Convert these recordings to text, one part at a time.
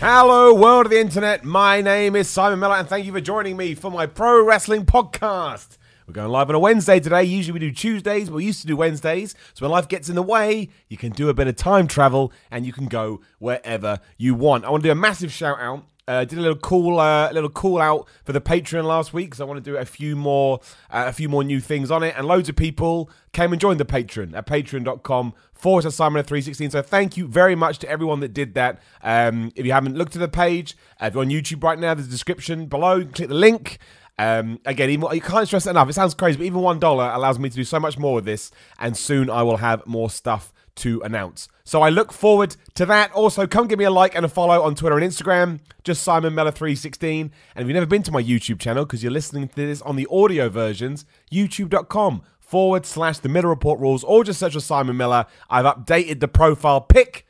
Hello, world of the internet. My name is Simon Miller, and thank you for joining me for my pro wrestling podcast. We're going live on a Wednesday today. Usually we do Tuesdays, but we used to do Wednesdays. So when life gets in the way, you can do a bit of time travel and you can go wherever you want. I want to do a massive shout out uh, did a little cool, uh, little call out for the Patreon last week because I want to do a few more, uh, a few more new things on it. And loads of people came and joined the Patreon at patreon.com forward to Simon 316. So thank you very much to everyone that did that. Um, if you haven't looked at the page, uh, if you're on YouTube right now, there's a description below. click the link. Um, again, even, you can't stress it enough. It sounds crazy, but even one dollar allows me to do so much more with this, and soon I will have more stuff to announce. So I look forward to that. Also, come give me a like and a follow on Twitter and Instagram, just Simon Miller 316. And if you've never been to my YouTube channel because you're listening to this on the audio versions, youtube.com forward slash the Miller Report rules, or just search for Simon Miller. I've updated the profile pic.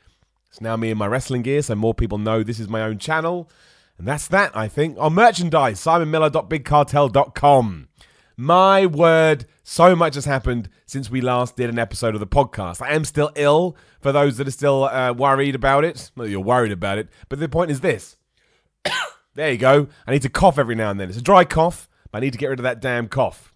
It's now me in my wrestling gear, so more people know this is my own channel. And that's that, I think. On merchandise, simonmiller.bigcartel.com. My word, so much has happened since we last did an episode of the podcast. I am still ill for those that are still uh, worried about it. Well, you're worried about it. But the point is this. there you go. I need to cough every now and then. It's a dry cough, but I need to get rid of that damn cough.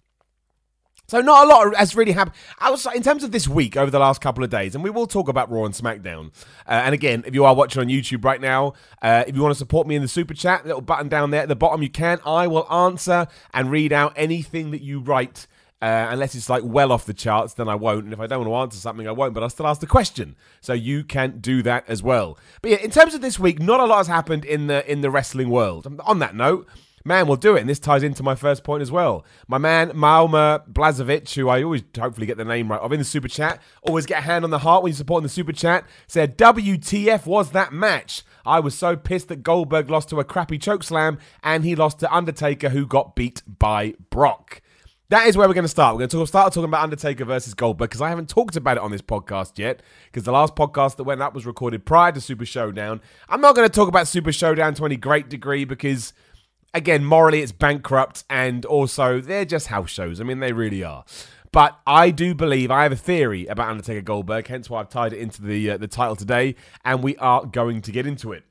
So not a lot has really happened outside in terms of this week over the last couple of days, and we will talk about Raw and SmackDown. Uh, and again, if you are watching on YouTube right now, uh, if you want to support me in the super chat, little button down there at the bottom, you can. I will answer and read out anything that you write. Uh, unless it's like well off the charts, then I won't. And if I don't want to answer something, I won't. But I'll still ask the question, so you can do that as well. But yeah, in terms of this week, not a lot has happened in the in the wrestling world. On that note, man we'll do it. And this ties into my first point as well. My man, Malma Blazovic, who I always hopefully get the name right of in the super chat, always get a hand on the heart when you support in the super chat, said, WTF was that match? I was so pissed that Goldberg lost to a crappy chokeslam and he lost to Undertaker, who got beat by Brock. That is where we're going to start. We're going to talk, start talking about Undertaker versus Goldberg because I haven't talked about it on this podcast yet. Because the last podcast that went up was recorded prior to Super Showdown. I'm not going to talk about Super Showdown to any great degree because again, morally it's bankrupt, and also they're just house shows. I mean, they really are. But I do believe I have a theory about Undertaker Goldberg, hence why I've tied it into the uh, the title today, and we are going to get into it.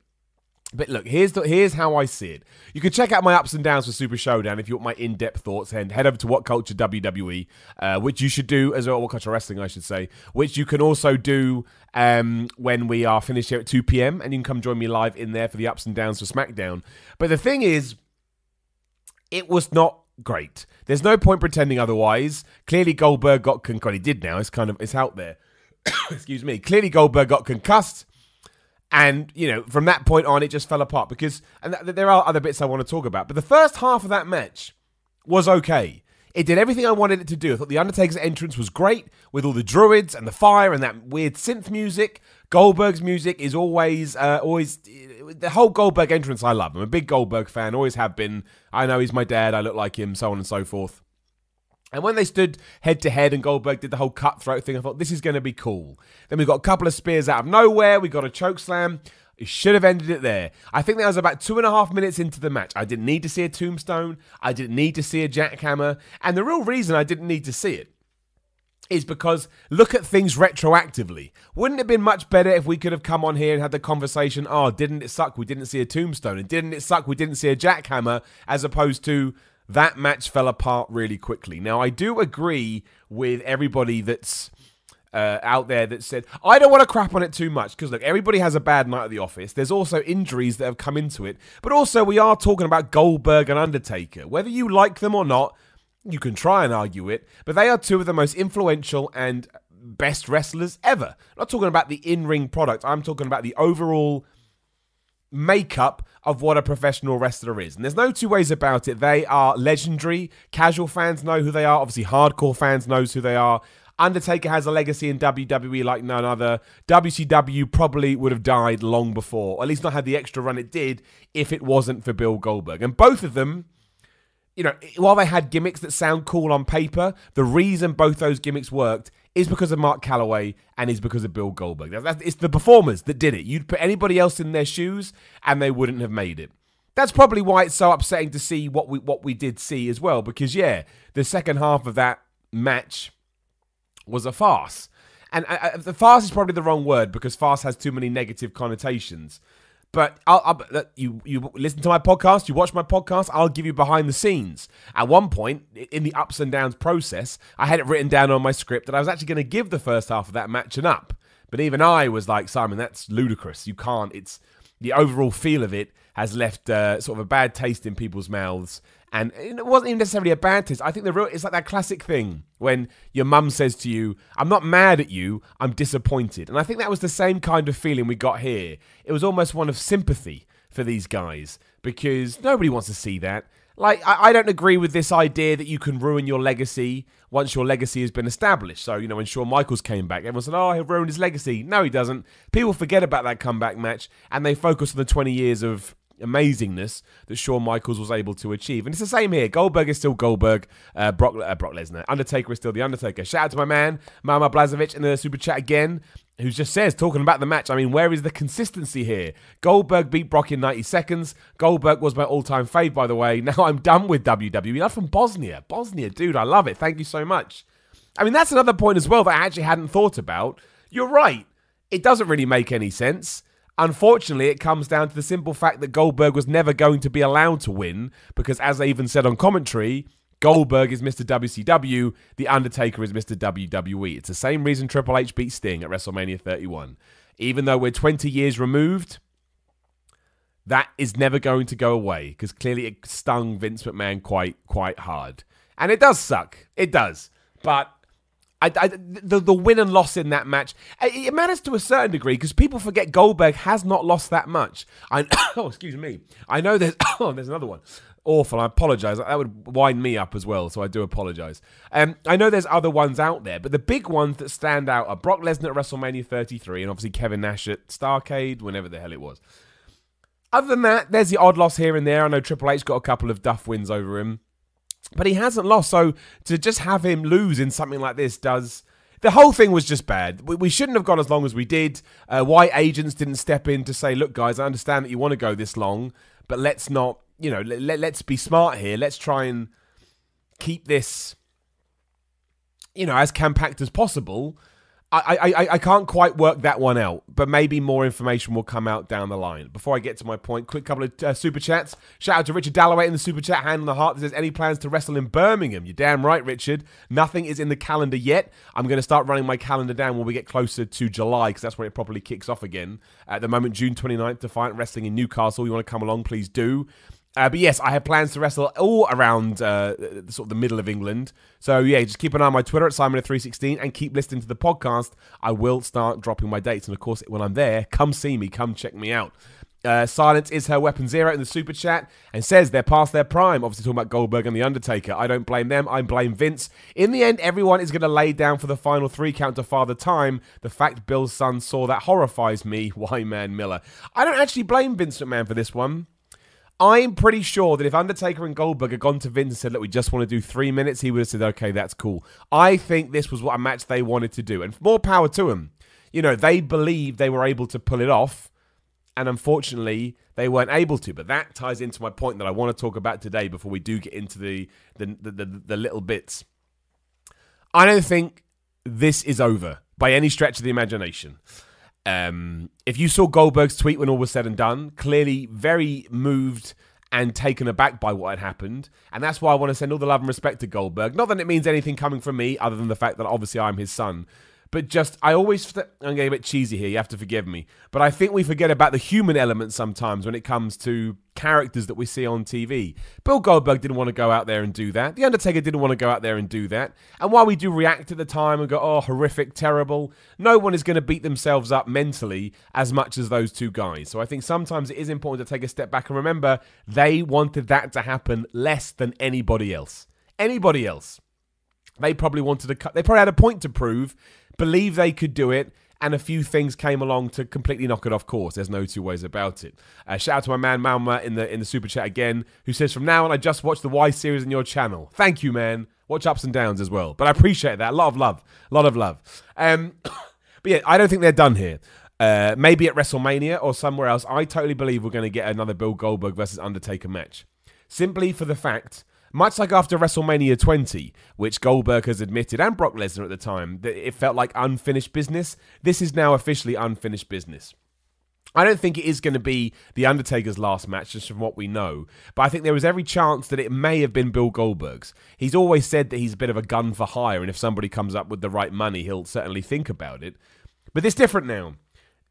But look, here's the, here's how I see it. You can check out my ups and downs for Super Showdown if you want my in-depth thoughts. And head over to What Culture WWE, uh, which you should do as well. What Culture Wrestling, I should say, which you can also do um, when we are finished here at 2 p.m. And you can come join me live in there for the ups and downs for SmackDown. But the thing is, it was not great. There's no point pretending otherwise. Clearly, Goldberg got concussed. He did now. It's kind of it's out there. Excuse me. Clearly, Goldberg got concussed, and you know from that point on, it just fell apart. Because and th- there are other bits I want to talk about, but the first half of that match was okay. It did everything I wanted it to do. I thought the Undertaker's entrance was great with all the druids and the fire and that weird synth music. Goldberg's music is always, uh, always the whole Goldberg entrance. I love. I'm a big Goldberg fan. Always have been. I know he's my dad. I look like him. So on and so forth. And when they stood head to head and Goldberg did the whole cutthroat thing, I thought this is going to be cool. Then we got a couple of spears out of nowhere. We got a choke slam. It should have ended it there. I think that was about two and a half minutes into the match. I didn't need to see a tombstone. I didn't need to see a jackhammer. And the real reason I didn't need to see it is because look at things retroactively. Wouldn't it have been much better if we could have come on here and had the conversation, oh, didn't it suck we didn't see a tombstone? And didn't it suck we didn't see a jackhammer? As opposed to that match fell apart really quickly. Now, I do agree with everybody that's uh, out there that said, I don't want to crap on it too much because look, everybody has a bad night at the office. There's also injuries that have come into it, but also we are talking about Goldberg and Undertaker. Whether you like them or not, you can try and argue it, but they are two of the most influential and best wrestlers ever. I'm not talking about the in ring product, I'm talking about the overall makeup of what a professional wrestler is. And there's no two ways about it. They are legendary. Casual fans know who they are. Obviously, hardcore fans knows who they are. Undertaker has a legacy in WWE like none other. WCW probably would have died long before, or at least not had the extra run it did if it wasn't for Bill Goldberg. And both of them you know, while they had gimmicks that sound cool on paper, the reason both those gimmicks worked is because of Mark Calaway and is because of Bill Goldberg. That's, that's, it's the performers that did it. You'd put anybody else in their shoes and they wouldn't have made it. That's probably why it's so upsetting to see what we what we did see as well. Because yeah, the second half of that match was a farce, and uh, uh the farce is probably the wrong word because farce has too many negative connotations. But I'll, I'll, you you listen to my podcast, you watch my podcast. I'll give you behind the scenes. At one point in the ups and downs process, I had it written down on my script that I was actually going to give the first half of that match an up. But even I was like, Simon, that's ludicrous. You can't. It's the overall feel of it has left uh, sort of a bad taste in people's mouths. And it wasn't even necessarily a bad taste. I think the real it's like that classic thing when your mum says to you, "I'm not mad at you, I'm disappointed." And I think that was the same kind of feeling we got here. It was almost one of sympathy for these guys because nobody wants to see that. Like, I, I, don't agree with this idea that you can ruin your legacy once your legacy has been established. So, you know, when Shawn Michaels came back, everyone said, oh, he'll ruin his legacy. No, he doesn't. People forget about that comeback match and they focus on the 20 years of amazingness that Shawn Michaels was able to achieve. And it's the same here. Goldberg is still Goldberg. Uh, Brock, uh, Brock Lesnar. Undertaker is still the Undertaker. Shout out to my man, Mama Blazovic, in the super chat again who just says, talking about the match, I mean, where is the consistency here? Goldberg beat Brock in 90 seconds. Goldberg was my all time fave, by the way. Now I'm done with WWE. That's from Bosnia. Bosnia, dude, I love it. Thank you so much. I mean, that's another point as well that I actually hadn't thought about. You're right. It doesn't really make any sense. Unfortunately, it comes down to the simple fact that Goldberg was never going to be allowed to win because, as I even said on commentary, Goldberg is Mr. WCW, The Undertaker is Mr. WWE. It's the same reason Triple H beat Sting at WrestleMania 31. Even though we're 20 years removed, that is never going to go away because clearly it stung Vince McMahon quite quite hard. And it does suck. It does. But I, I, the, the win and loss in that match, it matters to a certain degree because people forget Goldberg has not lost that much. I, oh, excuse me. I know there's, oh, there's another one awful. I apologize. That would wind me up as well, so I do apologize. Um, I know there's other ones out there, but the big ones that stand out are Brock Lesnar at WrestleMania 33 and obviously Kevin Nash at Starcade, whenever the hell it was. Other than that, there's the odd loss here and there. I know Triple H got a couple of duff wins over him, but he hasn't lost. So to just have him lose in something like this does. The whole thing was just bad. We shouldn't have gone as long as we did. Uh, why agents didn't step in to say, look, guys, I understand that you want to go this long, but let's not you know, let, let's be smart here. Let's try and keep this, you know, as compact as possible. I, I, I can't quite work that one out, but maybe more information will come out down the line. Before I get to my point, quick couple of uh, super chats. Shout out to Richard Dalloway in the super chat, hand on the heart. That says, any plans to wrestle in Birmingham? You're damn right, Richard. Nothing is in the calendar yet. I'm going to start running my calendar down when we get closer to July, because that's when it properly kicks off again. At the moment, June 29th, Defiant Wrestling in Newcastle. You want to come along, please do. Uh, but yes, I have plans to wrestle all around uh, sort of the middle of England. So yeah, just keep an eye on my Twitter at Simon316 and keep listening to the podcast. I will start dropping my dates. And of course, when I'm there, come see me, come check me out. Uh, Silence is her weapon zero in the super chat and says they're past their prime. Obviously, talking about Goldberg and The Undertaker. I don't blame them. I blame Vince. In the end, everyone is going to lay down for the final three count to Father Time. The fact Bill's son saw that horrifies me. Why, man, Miller? I don't actually blame Vince McMahon for this one. I'm pretty sure that if Undertaker and Goldberg had gone to Vince and said, Look, we just want to do three minutes, he would have said, Okay, that's cool. I think this was what a match they wanted to do. And more power to them. You know, they believed they were able to pull it off. And unfortunately, they weren't able to. But that ties into my point that I want to talk about today before we do get into the, the, the, the, the little bits. I don't think this is over by any stretch of the imagination. Um, if you saw Goldberg's tweet when all was said and done, clearly very moved and taken aback by what had happened. And that's why I want to send all the love and respect to Goldberg. Not that it means anything coming from me, other than the fact that obviously I'm his son. But just, I always, I'm getting a bit cheesy here, you have to forgive me. But I think we forget about the human element sometimes when it comes to characters that we see on TV. Bill Goldberg didn't want to go out there and do that. The Undertaker didn't want to go out there and do that. And while we do react at the time and go, oh, horrific, terrible, no one is going to beat themselves up mentally as much as those two guys. So I think sometimes it is important to take a step back and remember they wanted that to happen less than anybody else. Anybody else. They probably wanted to cut, they probably had a point to prove believe they could do it, and a few things came along to completely knock it off course. There's no two ways about it. Uh, shout out to my man Malma in the in the super chat again, who says from now on I just watch the Y series on your channel. Thank you, man. Watch ups and downs as well, but I appreciate that. A lot of love, a lot of love. Um, but yeah, I don't think they're done here. Uh, maybe at WrestleMania or somewhere else. I totally believe we're going to get another Bill Goldberg versus Undertaker match, simply for the fact much like after WrestleMania 20, which Goldberg has admitted, and Brock Lesnar at the time, that it felt like unfinished business, this is now officially unfinished business. I don't think it is going to be The Undertaker's last match, just from what we know. But I think there was every chance that it may have been Bill Goldberg's. He's always said that he's a bit of a gun for hire, and if somebody comes up with the right money, he'll certainly think about it. But it's different now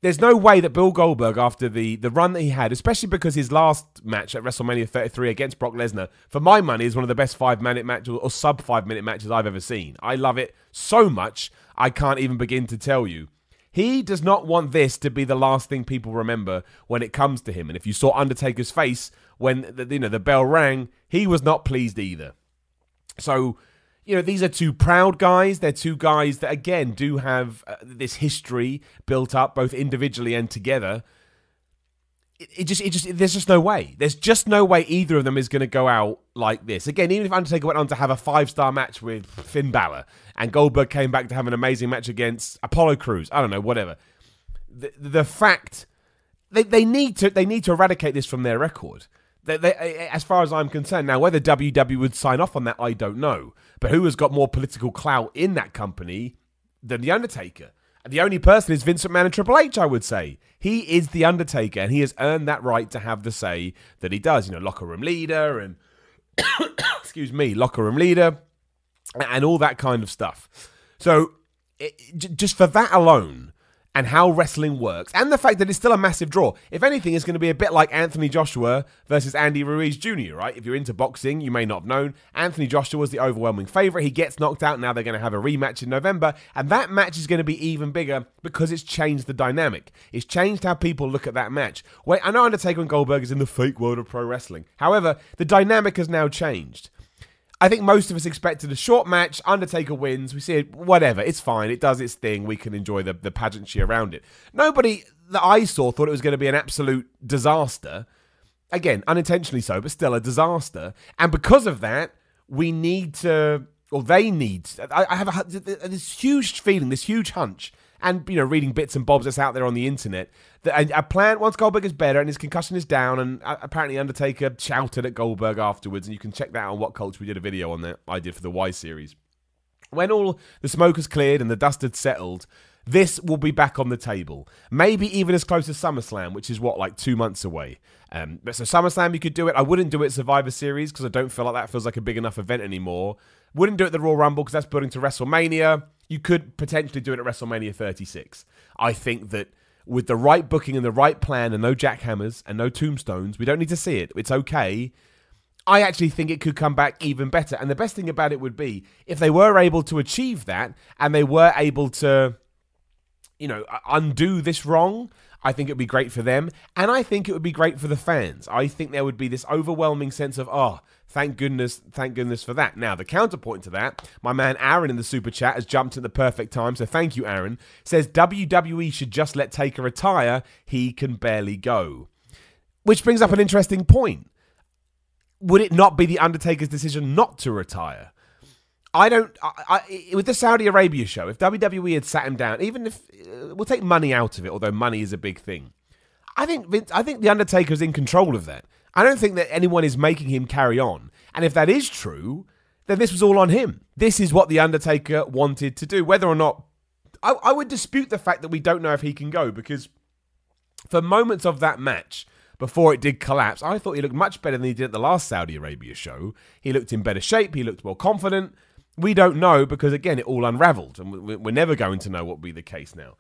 there's no way that Bill Goldberg, after the, the run that he had, especially because his last match at WrestleMania 33 against Brock Lesnar, for my money, is one of the best five minute matches or sub five minute matches I've ever seen. I love it so much, I can't even begin to tell you. He does not want this to be the last thing people remember when it comes to him. And if you saw Undertaker's face when the, you know the bell rang, he was not pleased either. So you know, these are two proud guys. They're two guys that, again, do have uh, this history built up both individually and together. It, it, just, it just, there's just no way. There's just no way either of them is going to go out like this. Again, even if Undertaker went on to have a five star match with Finn Balor and Goldberg came back to have an amazing match against Apollo Crews, I don't know, whatever. The, the fact they, they need to they need to eradicate this from their record. They, they, as far as I'm concerned, now whether WWE would sign off on that, I don't know. But who has got more political clout in that company than the Undertaker? And the only person is Vincent McMahon and Triple H, I would say. He is the Undertaker, and he has earned that right to have the say that he does. You know, locker room leader and excuse me, locker room leader, and all that kind of stuff. So, it, just for that alone, and how wrestling works, and the fact that it's still a massive draw. If anything, it's going to be a bit like Anthony Joshua versus Andy Ruiz Jr., right? If you're into boxing, you may not have known. Anthony Joshua was the overwhelming favourite. He gets knocked out. Now they're going to have a rematch in November, and that match is going to be even bigger because it's changed the dynamic. It's changed how people look at that match. Wait, I know Undertaker and Goldberg is in the fake world of pro wrestling. However, the dynamic has now changed. I think most of us expected a short match. Undertaker wins. We see it, whatever. It's fine. It does its thing. We can enjoy the, the pageantry around it. Nobody that I saw thought it was going to be an absolute disaster. Again, unintentionally so, but still a disaster. And because of that, we need to, or they need, I, I have a, this huge feeling, this huge hunch and you know reading bits and bobs that's out there on the internet. That a, plan once Goldberg is better and his concussion is down, and uh, apparently Undertaker shouted at Goldberg afterwards, and you can check that out on what culture we did a video on that I did for the Y series. When all the smoke has cleared and the dust had settled, this will be back on the table. Maybe even as close as SummerSlam, which is what, like two months away. Um, so SummerSlam, you could do it. I wouldn't do it Survivor Series because I don't feel like that feels like a big enough event anymore. Wouldn't do it the Royal Rumble because that's building to WrestleMania you could potentially do it at WrestleMania 36. I think that with the right booking and the right plan and no jackhammers and no tombstones, we don't need to see it. It's okay. I actually think it could come back even better. And the best thing about it would be if they were able to achieve that and they were able to, you know, undo this wrong. I think it would be great for them. And I think it would be great for the fans. I think there would be this overwhelming sense of, oh, Thank goodness, thank goodness for that. Now, the counterpoint to that, my man Aaron in the super chat has jumped at the perfect time, so thank you, Aaron. Says WWE should just let Taker retire. He can barely go. Which brings up an interesting point. Would it not be the Undertaker's decision not to retire? I don't. I, I, with the Saudi Arabia show, if WWE had sat him down, even if uh, we'll take money out of it, although money is a big thing, I think Vince, I think the Undertaker's in control of that. I don't think that anyone is making him carry on. And if that is true, then this was all on him. This is what The Undertaker wanted to do. Whether or not. I, I would dispute the fact that we don't know if he can go because for moments of that match, before it did collapse, I thought he looked much better than he did at the last Saudi Arabia show. He looked in better shape, he looked more confident. We don't know because, again, it all unraveled, and we're never going to know what will be the case now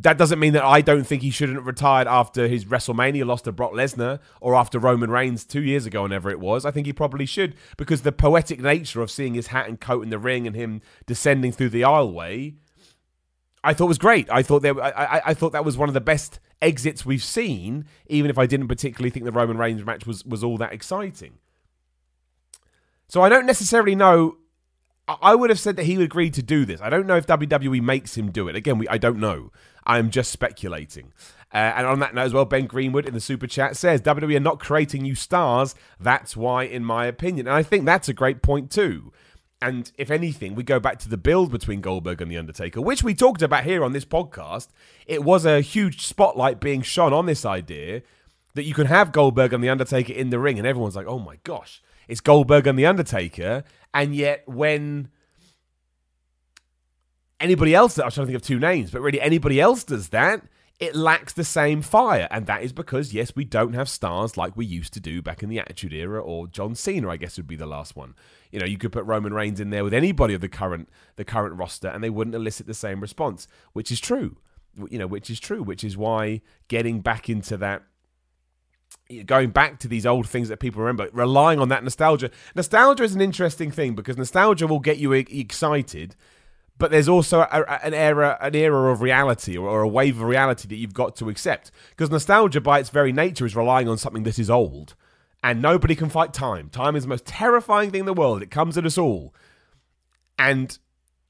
that doesn't mean that I don't think he shouldn't have retired after his WrestleMania loss to Brock Lesnar or after Roman Reigns two years ago, whenever it was. I think he probably should because the poetic nature of seeing his hat and coat in the ring and him descending through the aisleway, I thought was great. I thought that I, I, I thought that was one of the best exits we've seen, even if I didn't particularly think the Roman Reigns match was was all that exciting. So I don't necessarily know I would have said that he would agree to do this. I don't know if WWE makes him do it. Again, we, I don't know. I'm just speculating. Uh, and on that note as well, Ben Greenwood in the super chat says WWE are not creating new stars. That's why, in my opinion, and I think that's a great point too. And if anything, we go back to the build between Goldberg and The Undertaker, which we talked about here on this podcast. It was a huge spotlight being shone on this idea that you can have Goldberg and The Undertaker in the ring, and everyone's like, oh my gosh, it's Goldberg and The Undertaker. And yet, when anybody else, I was trying to think of two names, but really anybody else does that, it lacks the same fire. And that is because, yes, we don't have stars like we used to do back in the Attitude Era, or John Cena, I guess, would be the last one. You know, you could put Roman Reigns in there with anybody of the current the current roster, and they wouldn't elicit the same response, which is true. You know, which is true, which is why getting back into that going back to these old things that people remember, relying on that nostalgia. Nostalgia is an interesting thing because nostalgia will get you excited, but there's also a, an era, an era of reality or, or a wave of reality that you've got to accept. Because nostalgia, by its very nature, is relying on something that is old, and nobody can fight time. Time is the most terrifying thing in the world. It comes at us all, and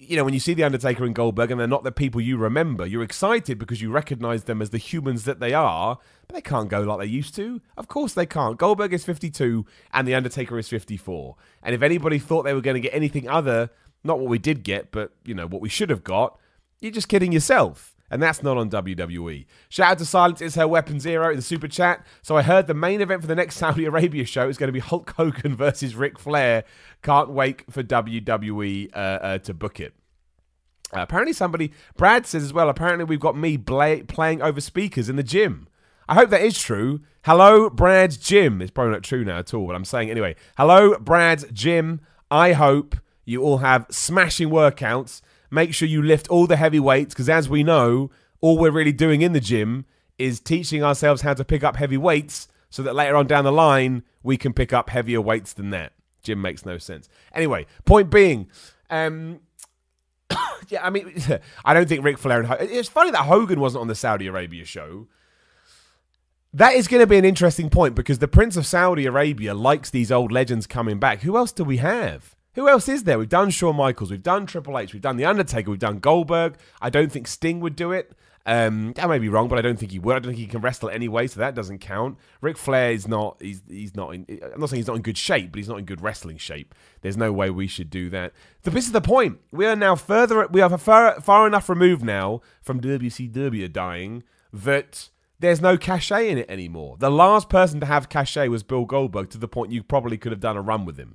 you know, when you see The Undertaker and Goldberg and they're not the people you remember, you're excited because you recognize them as the humans that they are, but they can't go like they used to. Of course they can't. Goldberg is 52 and The Undertaker is 54. And if anybody thought they were going to get anything other, not what we did get, but, you know, what we should have got, you're just kidding yourself. And that's not on WWE. Shout out to Silence is her weapon zero in the super chat. So I heard the main event for the next Saudi Arabia show is going to be Hulk Hogan versus Ric Flair. Can't wait for WWE uh, uh, to book it. Uh, apparently, somebody, Brad says as well, apparently we've got me playing over speakers in the gym. I hope that is true. Hello, Brad's gym. It's probably not true now at all, but I'm saying anyway. Hello, Brad's gym. I hope you all have smashing workouts. Make sure you lift all the heavy weights because, as we know, all we're really doing in the gym is teaching ourselves how to pick up heavy weights so that later on down the line we can pick up heavier weights than that. Gym makes no sense. Anyway, point being, um, yeah, I mean, I don't think Ric Flair and Hogan, it's funny that Hogan wasn't on the Saudi Arabia show. That is going to be an interesting point because the Prince of Saudi Arabia likes these old legends coming back. Who else do we have? Who else is there? We've done Shawn Michaels, we've done Triple H, we've done The Undertaker, we've done Goldberg. I don't think Sting would do it. Um, I may be wrong, but I don't think he would. I don't think he can wrestle anyway, so that doesn't count. Ric Flair is not. He's he's not. In, I'm not saying he's not in good shape, but he's not in good wrestling shape. There's no way we should do that. So this is the point. We are now further. We are far far enough removed now from WCW dying that there's no cachet in it anymore. The last person to have cachet was Bill Goldberg, to the point you probably could have done a run with him.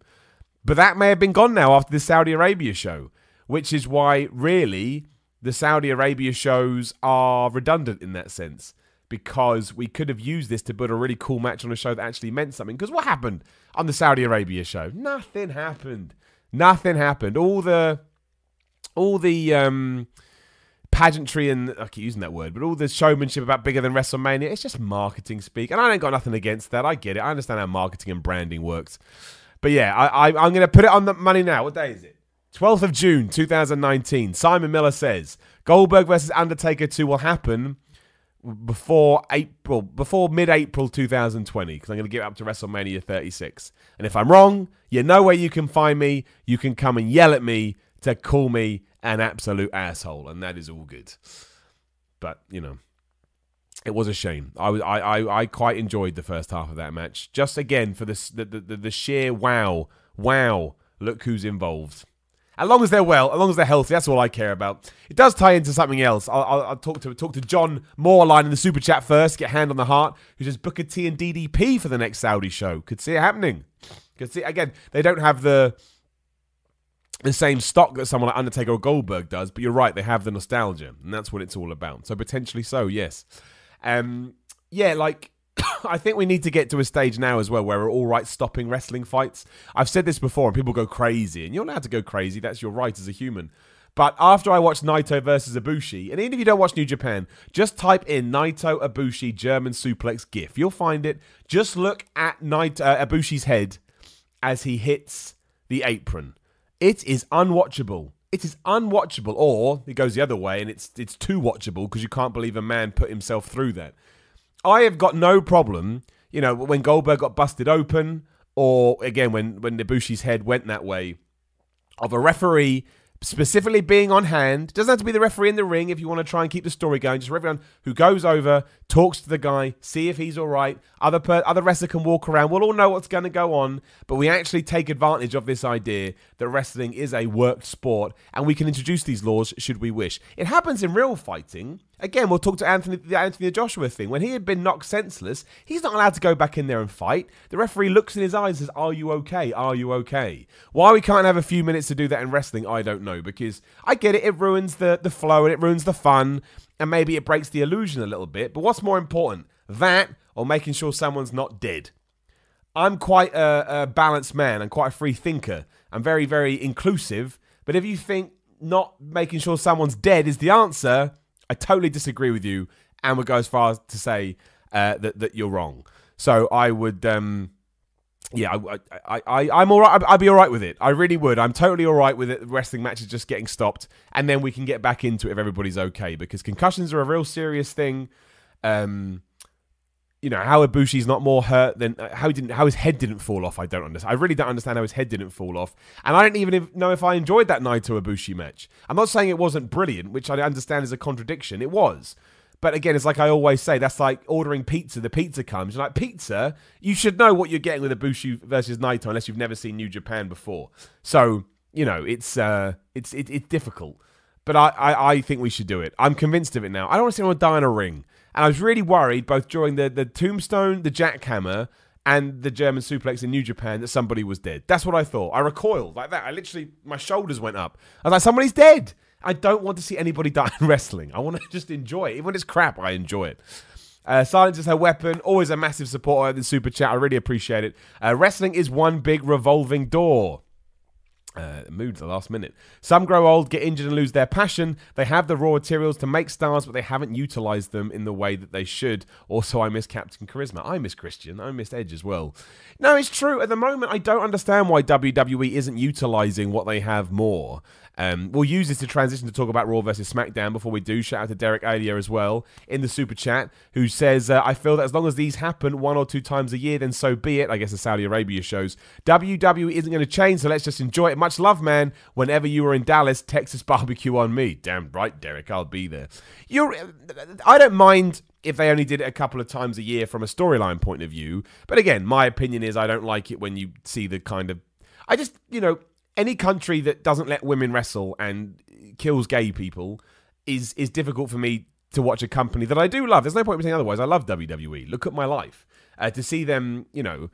But that may have been gone now after the Saudi Arabia show, which is why really the Saudi Arabia shows are redundant in that sense because we could have used this to put a really cool match on a show that actually meant something. Because what happened on the Saudi Arabia show? Nothing happened. Nothing happened. All the all the um, pageantry and I keep using that word, but all the showmanship about bigger than WrestleMania, it's just marketing speak. And I ain't got nothing against that. I get it. I understand how marketing and branding works. But yeah, I, I, I'm going to put it on the money now. What day is it? 12th of June 2019. Simon Miller says Goldberg versus Undertaker 2 will happen before April, before mid-April 2020, because I'm going to get up to WrestleMania 36. And if I'm wrong, you know where you can find me. You can come and yell at me to call me an absolute asshole, and that is all good. But you know, it was a shame. I was I, I, I quite enjoyed the first half of that match. Just again for this the, the the sheer wow wow. Look who's involved. As long as they're well, as long as they're healthy, that's all I care about. It does tie into something else. I'll, I'll, I'll talk to talk to John Moreline in the super chat first. Get hand on the heart. Who says Booker T and DDP for the next Saudi show? Could see it happening. Could see again. They don't have the the same stock that someone like Undertaker or Goldberg does, but you're right. They have the nostalgia, and that's what it's all about. So potentially so, yes. Um, yeah, like I think we need to get to a stage now as well where we're all right stopping wrestling fights. I've said this before, and people go crazy, and you're allowed to go crazy. That's your right as a human. But after I watched Naito versus Ibushi, and even if you don't watch New Japan, just type in Naito Ibushi German suplex GIF. You'll find it. Just look at Naito, uh, Ibushi's head as he hits the apron. It is unwatchable. It is unwatchable, or it goes the other way, and it's it's too watchable because you can't believe a man put himself through that. I have got no problem, you know, when Goldberg got busted open, or again when when Ibushi's head went that way of a referee specifically being on hand. Doesn't have to be the referee in the ring if you want to try and keep the story going. Just for everyone who goes over, talks to the guy, see if he's all right. Other per- other wrestler can walk around. We'll all know what's going to go on, but we actually take advantage of this idea that wrestling is a worked sport, and we can introduce these laws should we wish. It happens in real fighting. Again, we'll talk to Anthony the Anthony Joshua thing. When he had been knocked senseless, he's not allowed to go back in there and fight. The referee looks in his eyes and says, Are you okay? Are you okay? Why we can't have a few minutes to do that in wrestling, I don't know. Because I get it, it ruins the, the flow and it ruins the fun, and maybe it breaks the illusion a little bit. But what's more important? That or making sure someone's not dead? I'm quite a, a balanced man. I'm quite a free thinker. I'm very, very inclusive. But if you think not making sure someone's dead is the answer, I totally disagree with you and would go as far as to say uh, that that you're wrong. So I would, um, yeah, I, I, I, I'm all right. I'd be all right with it. I really would. I'm totally all right with it. Wrestling matches just getting stopped, and then we can get back into it if everybody's okay. Because concussions are a real serious thing. Um, you know how Ibushi's not more hurt than uh, how he didn't how his head didn't fall off. I don't understand. I really don't understand how his head didn't fall off, and I don't even know if I enjoyed that Naito Ibushi match. I'm not saying it wasn't brilliant, which I understand is a contradiction. It was, but again, it's like I always say. That's like ordering pizza. The pizza comes. You're like pizza. You should know what you're getting with Ibushi versus Naito, unless you've never seen New Japan before. So you know it's uh it's it, it's difficult. But I, I, I think we should do it. I'm convinced of it now. I don't want to see anyone die in a ring. And I was really worried both during the, the tombstone, the jackhammer, and the German suplex in New Japan that somebody was dead. That's what I thought. I recoiled like that. I literally, my shoulders went up. I was like, somebody's dead. I don't want to see anybody die in wrestling. I want to just enjoy it. Even when it's crap, I enjoy it. Uh, silence is her weapon. Always a massive supporter of the super chat. I really appreciate it. Uh, wrestling is one big revolving door. Uh, mood the last minute. Some grow old, get injured, and lose their passion. They have the raw materials to make stars, but they haven't utilized them in the way that they should. Also, I miss Captain Charisma. I miss Christian. I miss Edge as well. No, it's true. At the moment, I don't understand why WWE isn't utilizing what they have more. Um, we'll use this to transition to talk about Raw versus SmackDown before we do. Shout out to Derek Alia as well in the super chat, who says, uh, I feel that as long as these happen one or two times a year, then so be it. I guess the Saudi Arabia shows. WWE isn't going to change, so let's just enjoy it. Much love, man. Whenever you are in Dallas, Texas barbecue on me. Damn right, Derek, I'll be there. You're, I don't mind if they only did it a couple of times a year from a storyline point of view. But again, my opinion is I don't like it when you see the kind of. I just, you know, any country that doesn't let women wrestle and kills gay people is is difficult for me to watch a company that I do love. There's no point in saying otherwise. I love WWE. Look at my life. Uh, to see them, you know,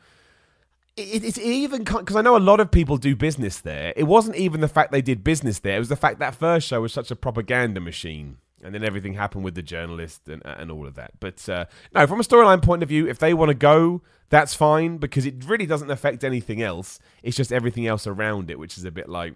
it, it's even because I know a lot of people do business there. It wasn't even the fact they did business there. It was the fact that first show was such a propaganda machine and then everything happened with the journalist and, and all of that. But uh, no, from a storyline point of view, if they want to go, that's fine because it really doesn't affect anything else. It's just everything else around it, which is a bit like,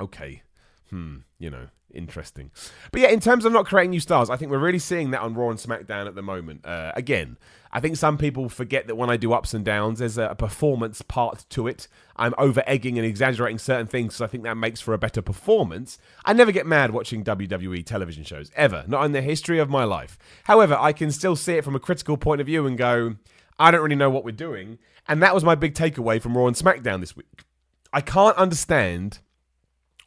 okay, hmm, you know, interesting. But yeah, in terms of not creating new stars, I think we're really seeing that on Raw and SmackDown at the moment. Uh, again, I think some people forget that when I do ups and downs, there's a performance part to it. I'm over egging and exaggerating certain things, so I think that makes for a better performance. I never get mad watching WWE television shows, ever, not in the history of my life. However, I can still see it from a critical point of view and go, I don't really know what we're doing. And that was my big takeaway from Raw and SmackDown this week. I can't understand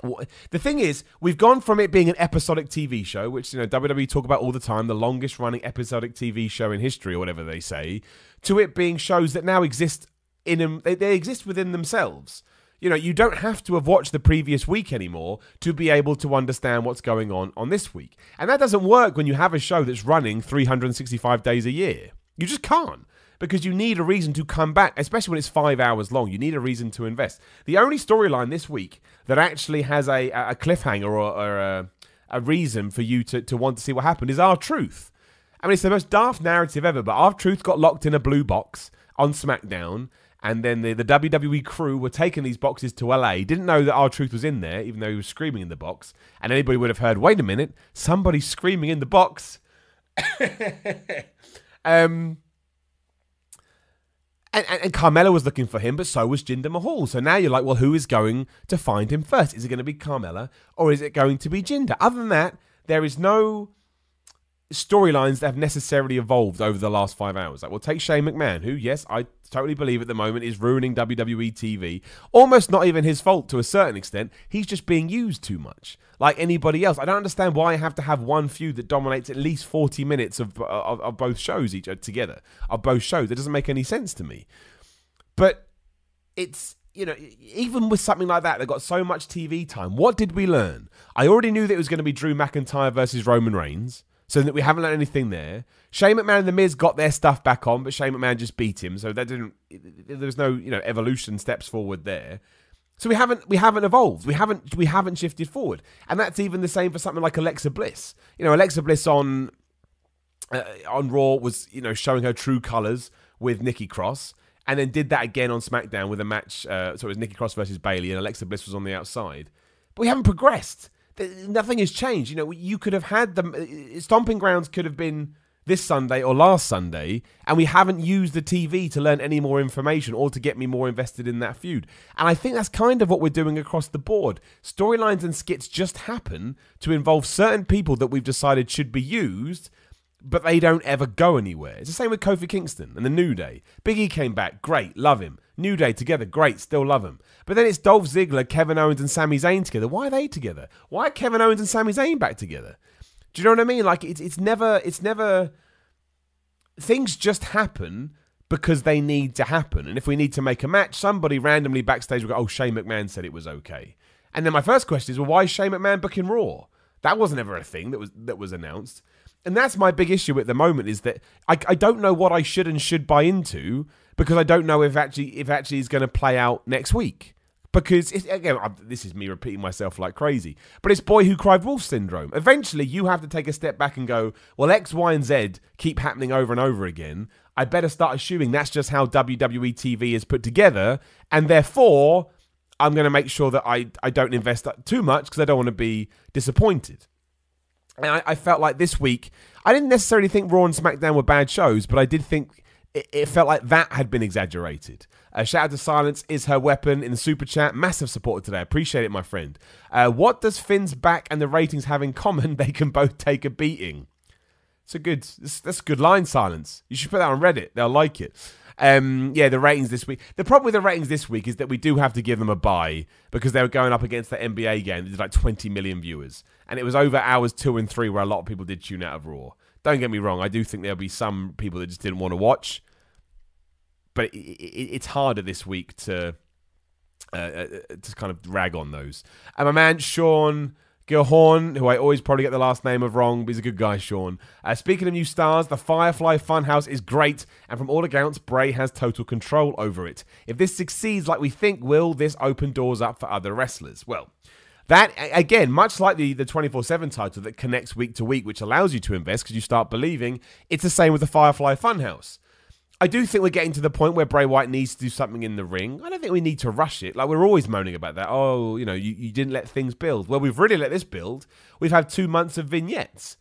the thing is, we've gone from it being an episodic TV show, which you know WWE talk about all the time, the longest running episodic TV show in history, or whatever they say, to it being shows that now exist in them. They, they exist within themselves. You know, you don't have to have watched the previous week anymore to be able to understand what's going on on this week, and that doesn't work when you have a show that's running 365 days a year. You just can't because you need a reason to come back, especially when it's five hours long. You need a reason to invest. The only storyline this week that actually has a, a cliffhanger or, or a, a, reason for you to, to want to see what happened is R-Truth. I mean, it's the most daft narrative ever, but R-Truth got locked in a blue box on SmackDown. And then the, the WWE crew were taking these boxes to LA. Didn't know that R-Truth was in there, even though he was screaming in the box. And anybody would have heard, wait a minute, somebody's screaming in the box. um, and, and, and, Carmella was looking for him, but so was Jinder Mahal. So now you're like, well, who is going to find him first? Is it going to be Carmella or is it going to be Jinder? Other than that, there is no storylines that have necessarily evolved over the last five hours. Like, we'll take Shane McMahon, who, yes, I totally believe at the moment is ruining WWE TV. Almost not even his fault to a certain extent. He's just being used too much, like anybody else. I don't understand why I have to have one feud that dominates at least 40 minutes of, of, of both shows each uh, together, of both shows. It doesn't make any sense to me. But it's you know, even with something like that, they got so much TV time. What did we learn? I already knew that it was going to be Drew McIntyre versus Roman Reigns, so that we haven't learned anything there. Shane McMahon and The Miz got their stuff back on, but Shane McMahon just beat him, so that didn't. There was no, you know, evolution steps forward there. So we haven't we haven't evolved. We haven't we haven't shifted forward, and that's even the same for something like Alexa Bliss. You know, Alexa Bliss on uh, on Raw was you know showing her true colors with Nikki Cross and then did that again on SmackDown with a match. Uh, so it was Nikki Cross versus Bayley, and Alexa Bliss was on the outside. But we haven't progressed. Nothing has changed. You know, you could have had them. Uh, stomping grounds could have been this Sunday or last Sunday, and we haven't used the TV to learn any more information or to get me more invested in that feud. And I think that's kind of what we're doing across the board. Storylines and skits just happen to involve certain people that we've decided should be used but they don't ever go anywhere. It's the same with Kofi Kingston and the New Day. Big E came back, great, love him. New Day together, great, still love him. But then it's Dolph Ziggler, Kevin Owens, and Sami Zayn together. Why are they together? Why are Kevin Owens and Sami Zayn back together? Do you know what I mean? Like it's it's never it's never things just happen because they need to happen. And if we need to make a match, somebody randomly backstage will go, "Oh, Shane McMahon said it was okay." And then my first question is, well, why is Shane McMahon booking Raw? That wasn't ever a thing that was that was announced and that's my big issue at the moment is that I, I don't know what I should and should buy into because I don't know if actually if actually is going to play out next week. Because again, this is me repeating myself like crazy, but it's boy who cried wolf syndrome. Eventually, you have to take a step back and go, well, X, Y, and Z keep happening over and over again. I better start assuming that's just how WWE TV is put together, and therefore, I'm going to make sure that I I don't invest too much because I don't want to be disappointed. And I, I, felt like this week, I didn't necessarily think Raw and SmackDown were bad shows, but I did think it, it felt like that had been exaggerated. Uh, shout out to Silence is her weapon in the super chat. Massive support today. Appreciate it, my friend. Uh, what does Finn's back and the ratings have in common? They can both take a beating. It's a good. That's, that's a good line. Silence. You should put that on Reddit. They'll like it. Um, yeah, the ratings this week. The problem with the ratings this week is that we do have to give them a buy because they were going up against the NBA game. There's like 20 million viewers, and it was over hours two and three where a lot of people did tune out of Raw. Don't get me wrong. I do think there'll be some people that just didn't want to watch, but it, it, it's harder this week to uh, uh, to kind of rag on those. And my man Sean Gilhorn, who I always probably get the last name of wrong, but he's a good guy, Sean. Uh, speaking of new stars, the Firefly Funhouse is great, and from all accounts, Bray has total control over it. If this succeeds like we think, will this open doors up for other wrestlers? Well, that again, much like the the twenty four seven title that connects week to week, which allows you to invest because you start believing. It's the same with the Firefly Funhouse. I do think we're getting to the point where Bray Wyatt needs to do something in the ring. I don't think we need to rush it. Like we're always moaning about that. Oh, you know, you, you didn't let things build. Well, we've really let this build. We've had two months of vignettes.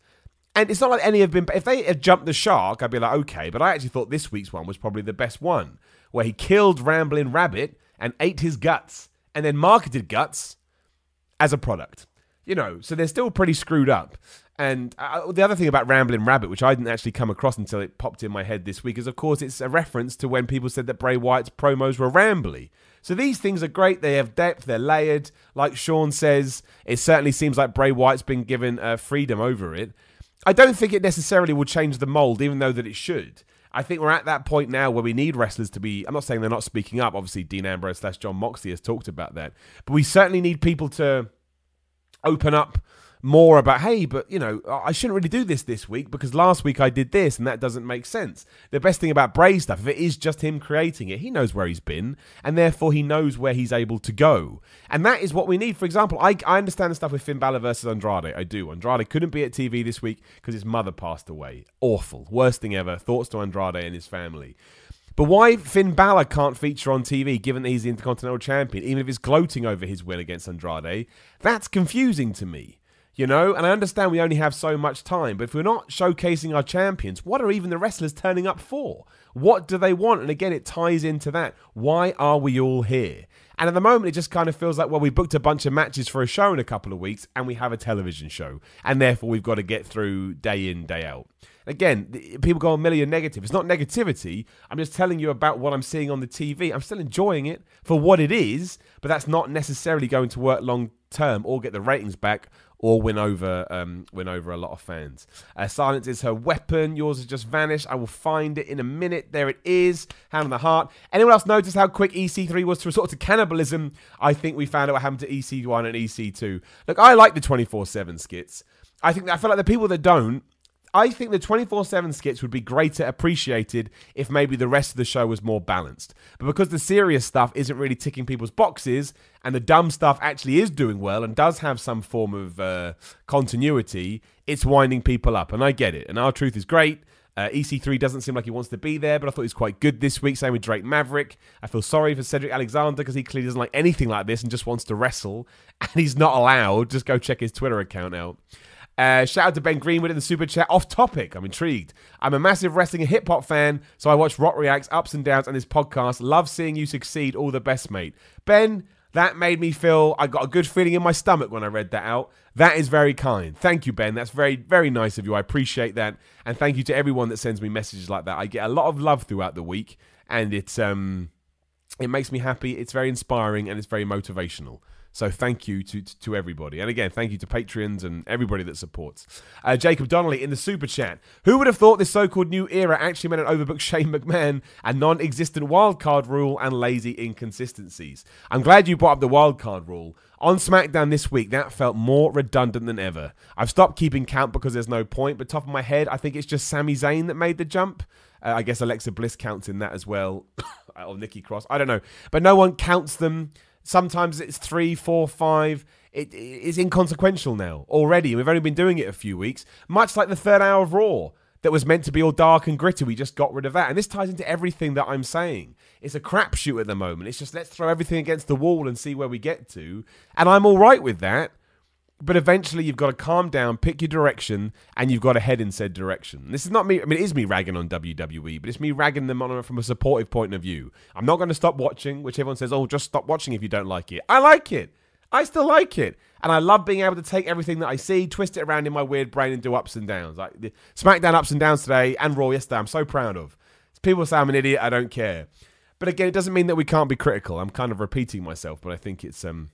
And it's not like any have been. If they had jumped the shark, I'd be like, okay. But I actually thought this week's one was probably the best one, where he killed Ramblin' Rabbit and ate his guts, and then marketed guts as a product. You know, so they're still pretty screwed up. And uh, the other thing about Rambling Rabbit, which I didn't actually come across until it popped in my head this week, is of course it's a reference to when people said that Bray Wyatt's promos were rambly. So these things are great. They have depth. They're layered. Like Sean says, it certainly seems like Bray Wyatt's been given uh, freedom over it. I don't think it necessarily will change the mold, even though that it should. I think we're at that point now where we need wrestlers to be. I'm not saying they're not speaking up. Obviously, Dean Ambrose slash Jon Moxley has talked about that, but we certainly need people to open up more about, hey, but you know, I shouldn't really do this this week because last week I did this and that doesn't make sense. The best thing about Bray stuff, if it is just him creating it, he knows where he's been and therefore he knows where he's able to go. And that is what we need. For example, I, I understand the stuff with Finn Balor versus Andrade. I do. Andrade couldn't be at TV this week because his mother passed away. Awful. Worst thing ever. Thoughts to Andrade and his family. But why Finn Balor can't feature on TV, given that he's the Intercontinental Champion, even if he's gloating over his win against Andrade, that's confusing to me. You know, and I understand we only have so much time, but if we're not showcasing our champions, what are even the wrestlers turning up for? What do they want? And again, it ties into that. Why are we all here? And at the moment, it just kind of feels like, well, we booked a bunch of matches for a show in a couple of weeks and we have a television show. And therefore, we've got to get through day in, day out. Again, people go a million negative. It's not negativity. I'm just telling you about what I'm seeing on the TV. I'm still enjoying it for what it is, but that's not necessarily going to work long term or get the ratings back or win over um, win over a lot of fans. Uh, silence is her weapon. Yours has just vanished. I will find it in a minute. There it is. Hand on the heart. Anyone else notice how quick EC3 was to resort to cannibalism? I think we found out what happened to EC1 and EC2. Look, I like the 24/7 skits. I think I feel like the people that don't I think the 24 7 skits would be greater appreciated if maybe the rest of the show was more balanced. But because the serious stuff isn't really ticking people's boxes and the dumb stuff actually is doing well and does have some form of uh, continuity, it's winding people up. And I get it. And R-Truth is great. Uh, EC3 doesn't seem like he wants to be there, but I thought he was quite good this week. Same with Drake Maverick. I feel sorry for Cedric Alexander because he clearly doesn't like anything like this and just wants to wrestle. And he's not allowed. Just go check his Twitter account out. Uh, shout out to Ben Greenwood in the super chat. Off topic, I'm intrigued. I'm a massive wrestling and hip hop fan, so I watch Rock Reacts ups and downs and this podcast. Love seeing you succeed. All the best, mate. Ben, that made me feel I got a good feeling in my stomach when I read that out. That is very kind. Thank you, Ben. That's very, very nice of you. I appreciate that. And thank you to everyone that sends me messages like that. I get a lot of love throughout the week, and it's um it makes me happy. It's very inspiring and it's very motivational. So thank you to, to, to everybody. And again, thank you to Patreons and everybody that supports. Uh, Jacob Donnelly in the super chat. Who would have thought this so called new era actually meant an overbooked Shane McMahon, a non existent wildcard rule, and lazy inconsistencies? I'm glad you brought up the wildcard rule. On SmackDown this week, that felt more redundant than ever. I've stopped keeping count because there's no point, but top of my head, I think it's just Sami Zayn that made the jump. Uh, I guess Alexa Bliss counts in that as well, or Nikki Cross. I don't know, but no one counts them. Sometimes it's three, four, five. It is inconsequential now already. We've only been doing it a few weeks, much like the third hour of Raw that was meant to be all dark and gritty. We just got rid of that. And this ties into everything that I'm saying. It's a crapshoot at the moment. It's just let's throw everything against the wall and see where we get to. And I'm all right with that. But eventually, you've got to calm down, pick your direction, and you've got to head in said direction. This is not me. I mean, it is me ragging on WWE, but it's me ragging them on from a supportive point of view. I'm not going to stop watching, which everyone says, oh, just stop watching if you don't like it. I like it. I still like it. And I love being able to take everything that I see, twist it around in my weird brain, and do ups and downs. Like the SmackDown ups and downs today and Raw yesterday, I'm so proud of. People say I'm an idiot, I don't care. But again, it doesn't mean that we can't be critical. I'm kind of repeating myself, but I think it's um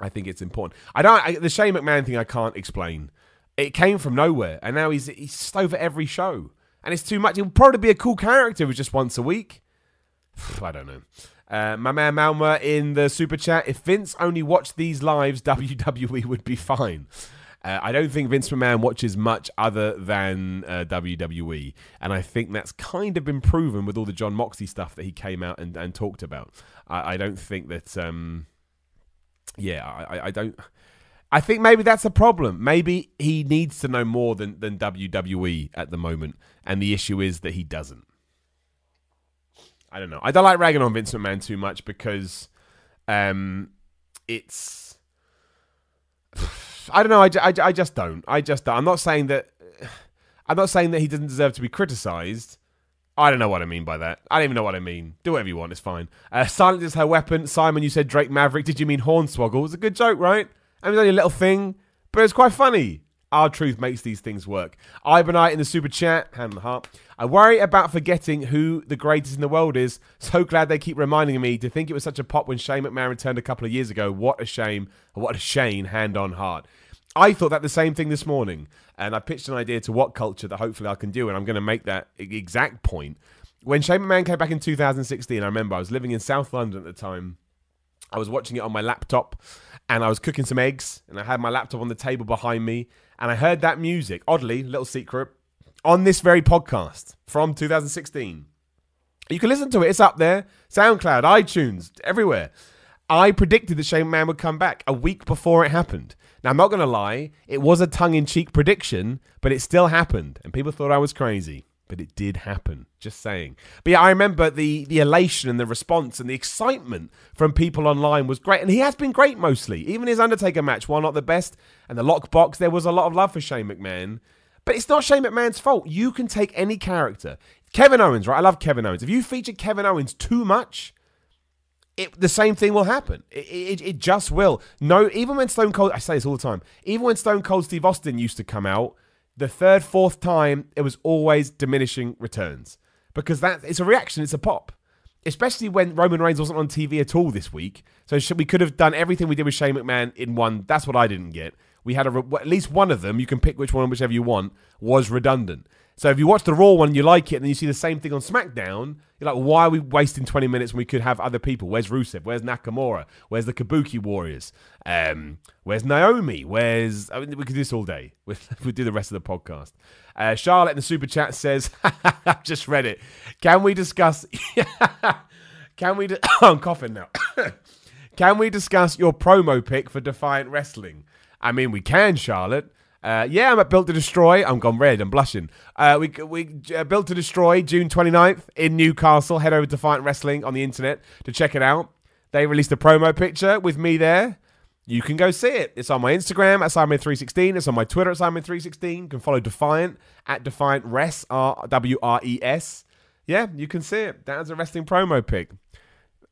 I think it's important. I don't I, the Shane McMahon thing. I can't explain. It came from nowhere, and now he's he's over every show, and it's too much. Would probably be a cool character with just once a week. I don't know. Uh, my man Malma in the super chat. If Vince only watched these lives, WWE would be fine. Uh, I don't think Vince McMahon watches much other than uh, WWE, and I think that's kind of been proven with all the Jon Moxley stuff that he came out and, and talked about. I, I don't think that. Um, yeah, I, I don't. I think maybe that's a problem. Maybe he needs to know more than, than WWE at the moment, and the issue is that he doesn't. I don't know. I don't like ragging on Vince McMahon too much because um, it's. I don't know. I, I, I just don't. I just don't. I'm not saying that. I'm not saying that he doesn't deserve to be criticized. I don't know what I mean by that. I don't even know what I mean. Do whatever you want, it's fine. Uh, silence is her weapon. Simon, you said Drake Maverick. Did you mean Hornswoggle? It was a good joke, right? I mean, it's only a little thing, but it's quite funny. R-Truth makes these things work. Ivanite in the super chat, hand on the heart. I worry about forgetting who the greatest in the world is. So glad they keep reminding me to think it was such a pop when Shane McMahon returned a couple of years ago. What a shame. What a shame, hand on heart. I thought that the same thing this morning, and I pitched an idea to WhatCulture that hopefully I can do, and I'm going to make that exact point. When Shane McMahon came back in 2016, I remember I was living in South London at the time. I was watching it on my laptop, and I was cooking some eggs, and I had my laptop on the table behind me, and I heard that music. Oddly, little secret, on this very podcast from 2016. You can listen to it; it's up there, SoundCloud, iTunes, everywhere. I predicted that Shane Man would come back a week before it happened. Now, I'm not going to lie, it was a tongue in cheek prediction, but it still happened, and people thought I was crazy. but it did happen. Just saying. But yeah, I remember the the elation and the response and the excitement from people online was great, and he has been great mostly. Even his Undertaker match, while not the best, and the lockbox, there was a lot of love for Shane McMahon. But it's not Shane McMahon's fault. You can take any character. Kevin Owens, right? I love Kevin Owens. If you feature Kevin Owens too much, it, the same thing will happen. It, it, it, just will. No, even when Stone Cold, I say this all the time, even when Stone Cold Steve Austin used to come out, the third, fourth time, it was always diminishing returns because that it's a reaction, it's a pop. Especially when Roman Reigns wasn't on TV at all this week. So we could have done everything we did with Shane McMahon in one. That's what I didn't get. We had a, at least one of them, you can pick which one, whichever you want, was redundant. So if you watch the Raw one and you like it, and then you see the same thing on SmackDown, you're like, why are we wasting 20 minutes when we could have other people? Where's Rusev? Where's Nakamura? Where's the Kabuki Warriors? Um, where's Naomi? Where's I mean, we could do this all day. we we do the rest of the podcast. Uh, Charlotte in the super chat says, I've just read it. Can we discuss? can we? oh, I'm coughing now. can we discuss your promo pick for Defiant Wrestling? I mean, we can, Charlotte. Uh, yeah, I'm at Built to Destroy. I'm gone red. I'm blushing. Uh, we we uh, Built to Destroy June 29th in Newcastle. Head over to Defiant Wrestling on the internet to check it out. They released a promo picture with me there. You can go see it. It's on my Instagram at Simon316. It's on my Twitter at Simon316. You can follow Defiant at Defiant Res, R W R E S. Yeah, you can see it. That was a wrestling promo pic.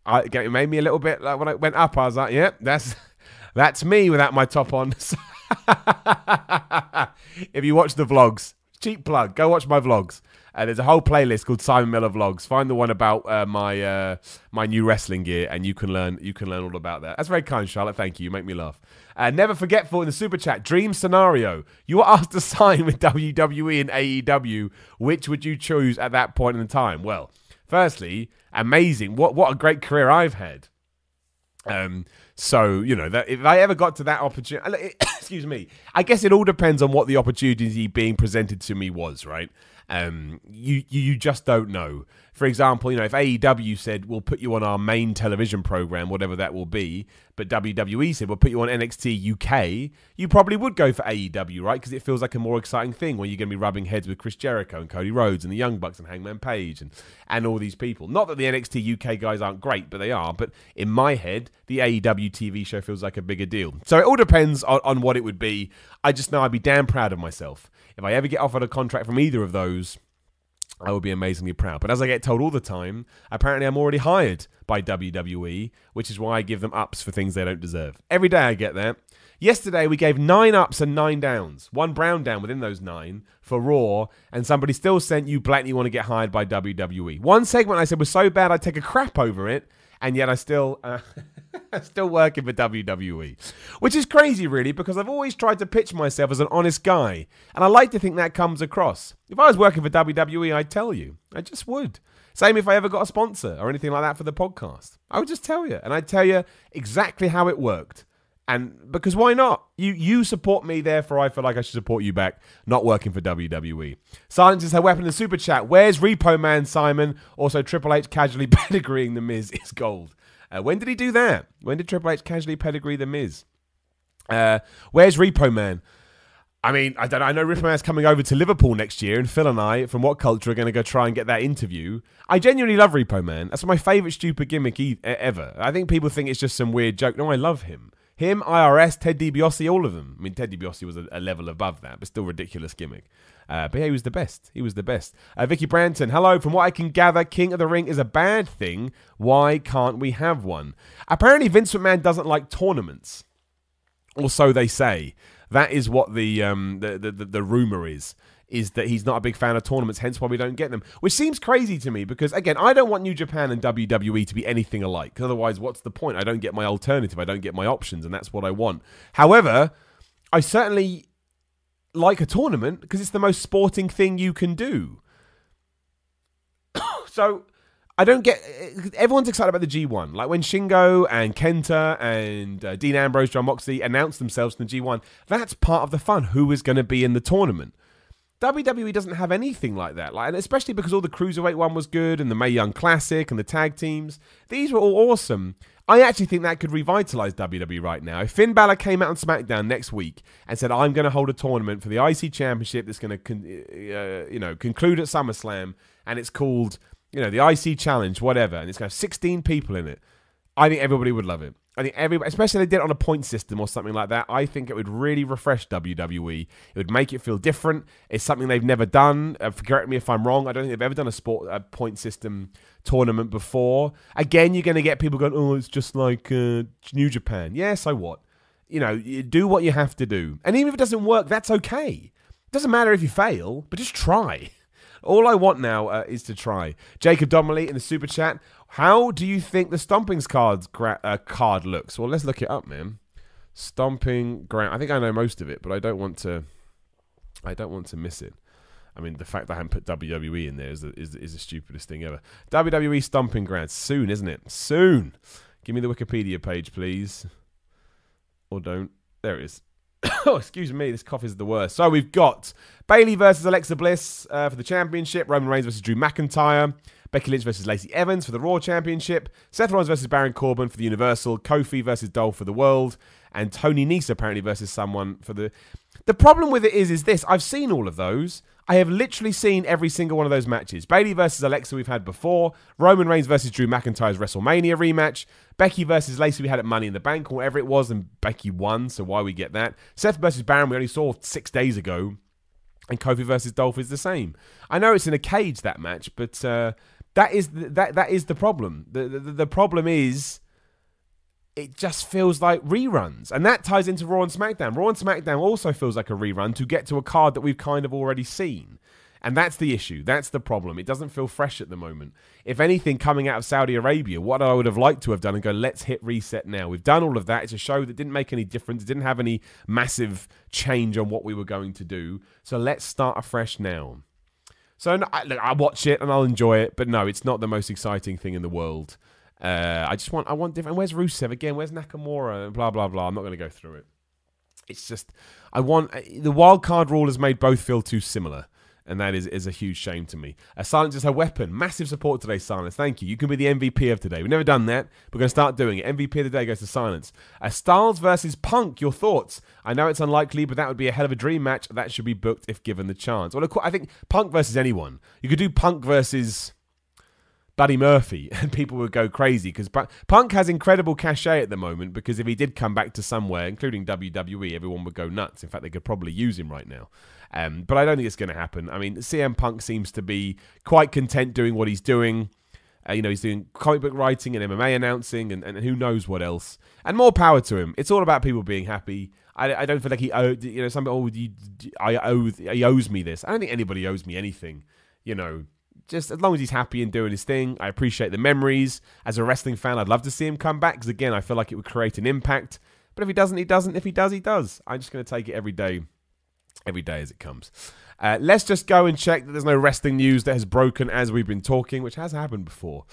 I, it made me a little bit like when I went up, I was like, yeah, that's that's me without my top on. if you watch the vlogs, cheap plug, go watch my vlogs. Uh, there's a whole playlist called Simon Miller Vlogs. Find the one about uh, my uh, my new wrestling gear, and you can learn you can learn all about that. That's very kind, Charlotte. Thank you. You make me laugh. Uh, never forgetful in the super chat. Dream scenario: You were asked to sign with WWE and AEW. Which would you choose at that point in time? Well, firstly, amazing. What what a great career I've had. Um, so you know that if I ever got to that opportunity, excuse me, I guess it all depends on what the opportunity being presented to me was, right? Um, you you just don't know. For example, you know, if AEW said we'll put you on our main television program, whatever that will be, but WWE said we'll put you on NXT UK, you probably would go for AEW, right? Because it feels like a more exciting thing when you're going to be rubbing heads with Chris Jericho and Cody Rhodes and the Young Bucks and Hangman Page and and all these people. Not that the NXT UK guys aren't great, but they are. But in my head, the AEW TV show feels like a bigger deal. So it all depends on, on what it would be. I just know I'd be damn proud of myself if I ever get offered a contract from either of those I would be amazingly proud. But as I get told all the time, apparently I'm already hired by WWE, which is why I give them ups for things they don't deserve. Every day I get that. Yesterday we gave nine ups and nine downs, one brown down within those nine for Raw, and somebody still sent you blatantly want to get hired by WWE. One segment I said was so bad I'd take a crap over it, and yet I still. Uh, Still working for WWE. Which is crazy, really, because I've always tried to pitch myself as an honest guy. And I like to think that comes across. If I was working for WWE, I'd tell you. I just would. Same if I ever got a sponsor or anything like that for the podcast. I would just tell you. And I'd tell you exactly how it worked. And because why not? You you support me, therefore I feel like I should support you back, not working for WWE. Silence is her weapon in super chat. Where's Repo Man Simon? Also, Triple H casually pedigreeing the Miz is gold. Uh, when did he do that? When did Triple H casually pedigree The Miz? Uh, where's Repo Man? I mean, I don't know. I know Repo Man's coming over to Liverpool next year, and Phil and I, from WhatCulture, are going to go try and get that interview. I genuinely love Repo Man. That's my favourite stupid gimmick e- ever. I think people think it's just some weird joke. No, I love him. Him, IRS, Ted DiBiase, all of them. I mean, Ted DiBiase was a, a level above that, but still ridiculous gimmick. Uh, but yeah, he was the best. He was the best. Uh, Vicky Branton, hello. From what I can gather, King of the Ring is a bad thing. Why can't we have one? Apparently, Vince McMahon doesn't like tournaments, or so they say. That is what the um, the, the, the, the rumor is is that he's not a big fan of tournaments, hence why we don't get them. Which seems crazy to me because, again, I don't want New Japan and WWE to be anything alike. Otherwise, what's the point? I don't get my alternative, I don't get my options, and that's what I want. However, I certainly like a tournament because it's the most sporting thing you can do. so. I don't get. Everyone's excited about the G1. Like when Shingo and Kenta and uh, Dean Ambrose, Jon Moxley announced themselves in the G1, that's part of the fun. Who is going to be in the tournament? WWE doesn't have anything like that. Like, and especially because all the cruiserweight one was good, and the Mae Young Classic and the tag teams, these were all awesome. I actually think that could revitalize WWE right now. If Finn Balor came out on SmackDown next week and said, "I'm going to hold a tournament for the IC Championship that's going to, con- uh, you know, conclude at SummerSlam, and it's called, you know, the IC Challenge, whatever, and it's going to have 16 people in it," I think everybody would love it. I think everybody, especially if they did it on a point system or something like that, I think it would really refresh WWE. It would make it feel different. It's something they've never done. Uh, correct me if I'm wrong. I don't think they've ever done a sport a point system tournament before. Again, you're going to get people going, "Oh, it's just like uh, New Japan." Yeah, so what? You know, you do what you have to do, and even if it doesn't work, that's okay. It doesn't matter if you fail, but just try. All I want now uh, is to try. Jacob Donnelly in the super chat. How do you think the Stompings cards gra- uh, card looks? Well, let's look it up, man. Stomping ground. I think I know most of it, but I don't want to. I don't want to miss it. I mean, the fact that I haven't put WWE in there is the, is, is the stupidest thing ever. WWE Stomping Ground. Soon, isn't it? Soon. Give me the Wikipedia page, please. Or don't. There it is. oh, excuse me. This cough is the worst. So we've got Bayley versus Alexa Bliss uh, for the championship. Roman Reigns versus Drew McIntyre. Becky Lynch versus Lacey Evans for the Raw Championship, Seth Rollins versus Baron Corbin for the Universal, Kofi versus Dolph for the World, and Tony Nese apparently versus someone for the. The problem with it is, is this: I've seen all of those. I have literally seen every single one of those matches. Bayley versus Alexa we've had before. Roman Reigns versus Drew McIntyre's WrestleMania rematch. Becky versus Lacey we had at Money in the Bank or whatever it was, and Becky won. So why we get that? Seth versus Baron we only saw six days ago, and Kofi versus Dolph is the same. I know it's in a cage that match, but. Uh, that is the, that that is the problem. The, the the problem is it just feels like reruns, and that ties into Raw and SmackDown. Raw and SmackDown also feels like a rerun to get to a card that we've kind of already seen. And that's the issue. That's the problem. It doesn't feel fresh at the moment. If anything, coming out of Saudi Arabia, what I would have liked to have done and go, let's hit reset now. We've done all of that. It's a show that didn't make any difference. It didn't have any massive change on what we were going to do. So let's start afresh now. So I, look, I watch it and I'll enjoy it, but no, it's not the most exciting thing in the world. Uh, I just want, I want different. Where's Rusev again? Where's Nakamura? Blah blah blah. I'm not going to go through it. It's just, I want the wild card rule has made both feel too similar and that is, is a huge shame to me. Uh, Silence is her weapon. Massive support today, Silence. Thank you. You can be the MVP of today. We've never done that. We're going to start doing it. MVP of the day goes to Silence. Uh, Styles versus Punk. Your thoughts? I know it's unlikely, but that would be a hell of a dream match. That should be booked if given the chance. Well, I think Punk versus anyone. You could do Punk versus. Buddy Murphy, and people would go crazy because Punk has incredible cachet at the moment. Because if he did come back to somewhere, including WWE, everyone would go nuts. In fact, they could probably use him right now. Um, but I don't think it's going to happen. I mean, CM Punk seems to be quite content doing what he's doing. Uh, you know, he's doing comic book writing and MMA announcing and, and who knows what else. And more power to him. It's all about people being happy. I, I don't feel like he owed, you know, oh, you, I owe, he owes me this. I don't think anybody owes me anything, you know. Just as long as he's happy and doing his thing, I appreciate the memories. As a wrestling fan, I'd love to see him come back because, again, I feel like it would create an impact. But if he doesn't, he doesn't. If he does, he does. I'm just going to take it every day every day as it comes. Uh, let's just go and check that there's no wrestling news that has broken as we've been talking, which has happened before.